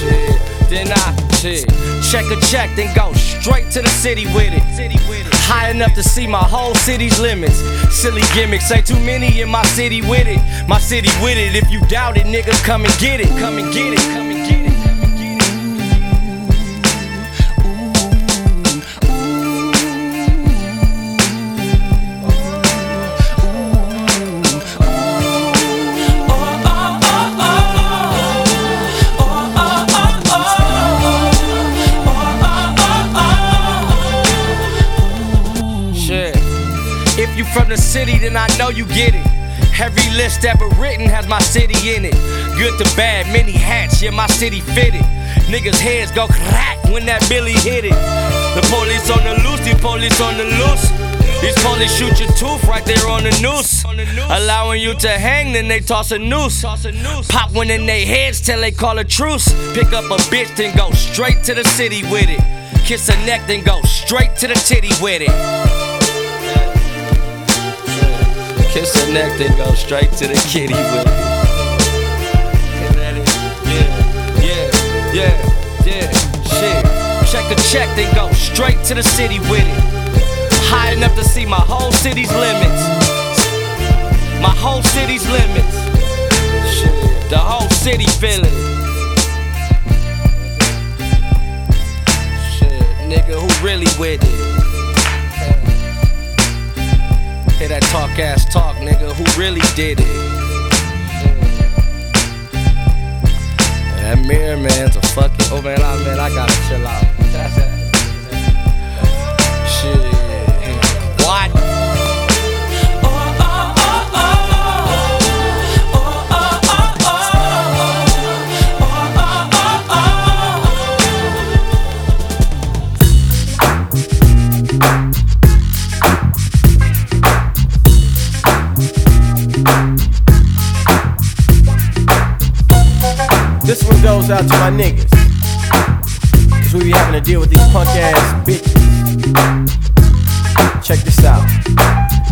Shit. Then I shit. Check a check, then go straight to the city with it. High enough to see my whole city's limits. Silly gimmicks, ain't too many in my city with it. My city with it. If you doubt it, nigga, come and get it. Come and get it. Come and from the city, then I know you get it. Every list ever written has my city in it. Good to bad, many hats, yeah, my city fitted. Niggas' heads go crack when that Billy hit it. The police on the loose, the police on the loose. These police shoot your tooth right there on the noose. Allowing you to hang, then they toss a noose. Pop one in their heads till they call a truce. Pick up a bitch, then go straight to the city with it. Kiss her neck, then go straight to the titty with it. Kiss her neck, then go straight to the kitty with it. Yeah, yeah, yeah, yeah, shit. Check a check, then go straight to the city with it. High enough to see my whole city's limits. My whole city's limits. Shit, the whole city feeling it. Shit, nigga, who really with it? Hear that talk ass talk, nigga, who really did it? That mirror man's a fucking. Oh man, I man, I gotta chill out. To my niggas. Cause we be having to deal with these punk ass bitches. Check this out.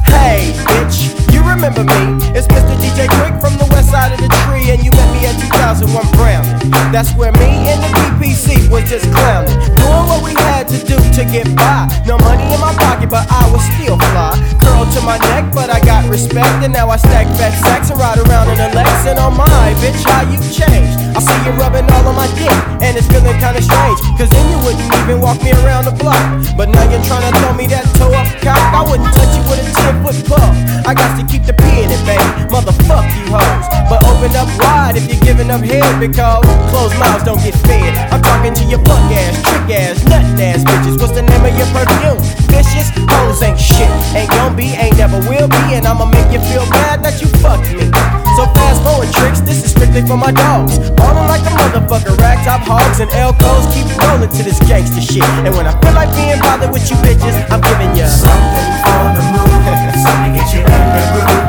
Hey, bitch, you remember me? It's Mr. DJ Quik from the west side of the tree, and you met me at 2001 Brown. That's where me and the DPC was just clowning. Doing what we had to do to get by. No money in my pocket, but I was still fly. To my neck, but I got respect, and now I stack fat sacks and ride around in a Lex. And oh my, bitch, how you changed. I see you rubbing all on my dick, and it's feeling kinda strange. Cause then you wouldn't even walk me around the block. But now you're trying to throw me that toe up cock. I wouldn't touch you with a 10 foot pole. I got to keep the P in it, baby. Motherfuck you hoes. But open up wide if you're giving up head because closed mouths don't get fed. Talking to your punk ass, trick ass, nut ass bitches. What's the name of your perfume? Vicious hoes ain't shit. Ain't gon' be, ain't never will be. And I'ma make you feel bad that you fucked me. So fast forward tricks, this is strictly for my dogs. Ballin' like a motherfucker, rag top hogs and Elcos keep it rolling to this gangster shit. And when I feel like being bothered with you bitches, I'm giving you something for the mood, something to get you in the groove.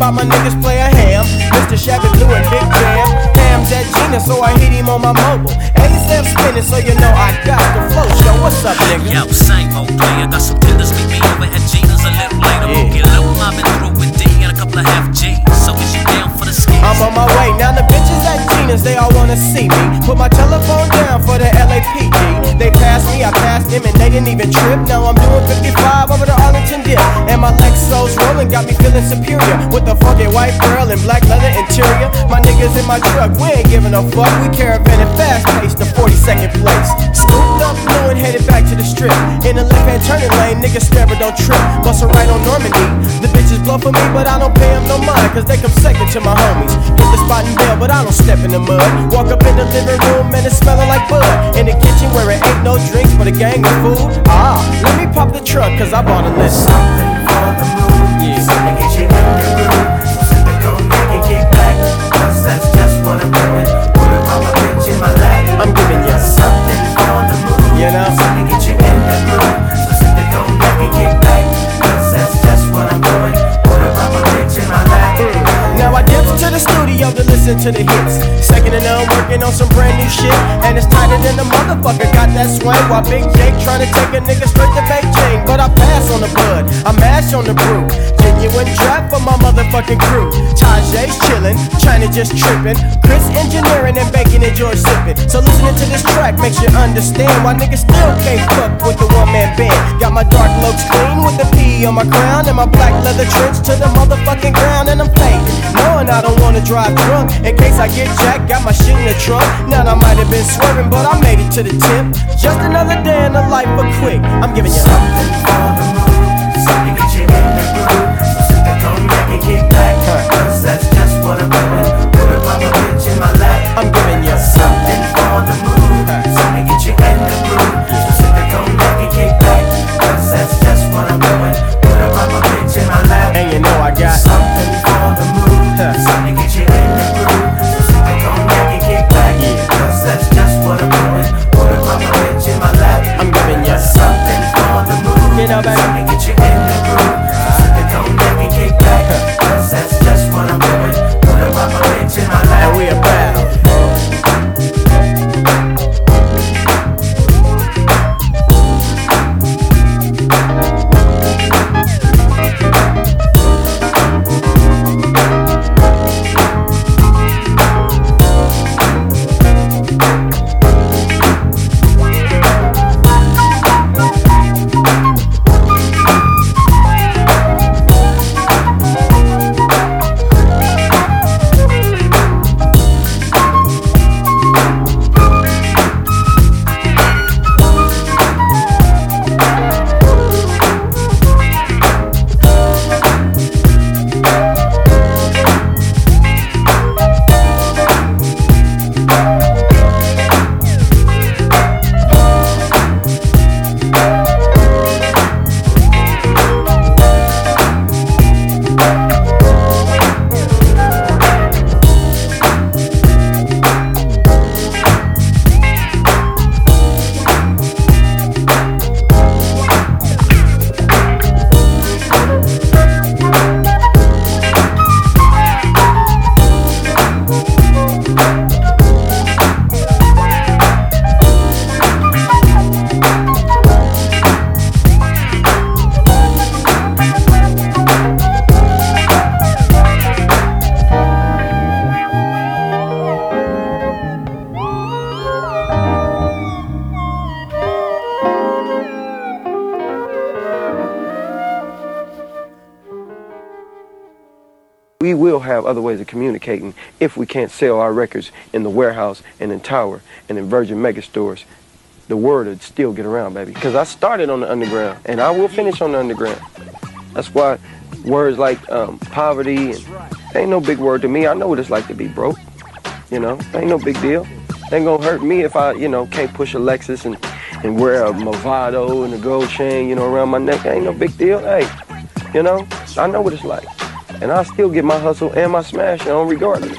About my niggas play a ham. to Shabby Blue and Big Jam. Ham's at Gina, so I hit him on my mobile. ASAP spinning, so you know I got the flow. Show what's up, nigga? Yo, same old player. Got some tenders, meet me over at Gina's a little later. Won't get low, I've been through with D and a couple of half G's. So is you down for the skis? I'm on my way. Now the bitches at Gina's, they all wanna see me. Put my telephone down for the LAPD. They passed me, I passed them, and they didn't even trip. Now I'm doing 55 over the Arlington dip. And my Lexus rolling got me feeling superior. With the funky white girl and black leather interior. My niggas in my truck, we ain't giving a fuck. We caravanning fast pace to 42nd place. Scooped up blue and headed back to the strip. In the left hand turning lane, niggas but don't trip. A right on Normandy. The blow for me, but I don't pay them no mind. Cause they come second to my homies. Hit the spot and bail, but I don't step in the mud. Walk up in the living room and it's smelling like bud. In the kitchen where it ain't no drinks but a gang of food. Ah, let me pop the trunk cause I bought a list. Something for the mood. Yeah. Something get you in the groove. Listen to the hits. Second and none, working on some brand new shit. And it's tighter than the motherfucker got that swing. While Big Jake trying to take a nigga straight to Beijing. But I pass on the bud, I mash on the brew. Genuine trap for my motherfucking crew. Tajay's chillin', China just trippin'. Chris engineering and baking and George sippin'. So listening to this track makes you understand why niggas still can't fuck with the one man band. Got my dark looks clean with the P on my crown and my black leather trench to the motherfucking ground. And I'm faded, knowing I don't wanna drive drunk. In case I get jacked, got my shit in the trunk. Now I might have been swerving, but I made it to the tip. Just another day in the life of Quik. I'm giving you something for the mood, something get you in the groove. So the cognac and kick back, cause communicating if we can't sell our records in the warehouse and in Tower and in Virgin Mega stores. The word would still get around, baby. Because I started on the underground and I will finish on the underground. That's why words like um, poverty and ain't no big word to me. I know what it's like to be broke. You know, ain't no big deal. Ain't gonna hurt me if I, you know, can't push a Lexus and, and wear a Movado and a gold chain, you know, around my neck. Ain't no big deal. Hey, you know, I know what it's like. And I still get my hustle and my smash on regardless.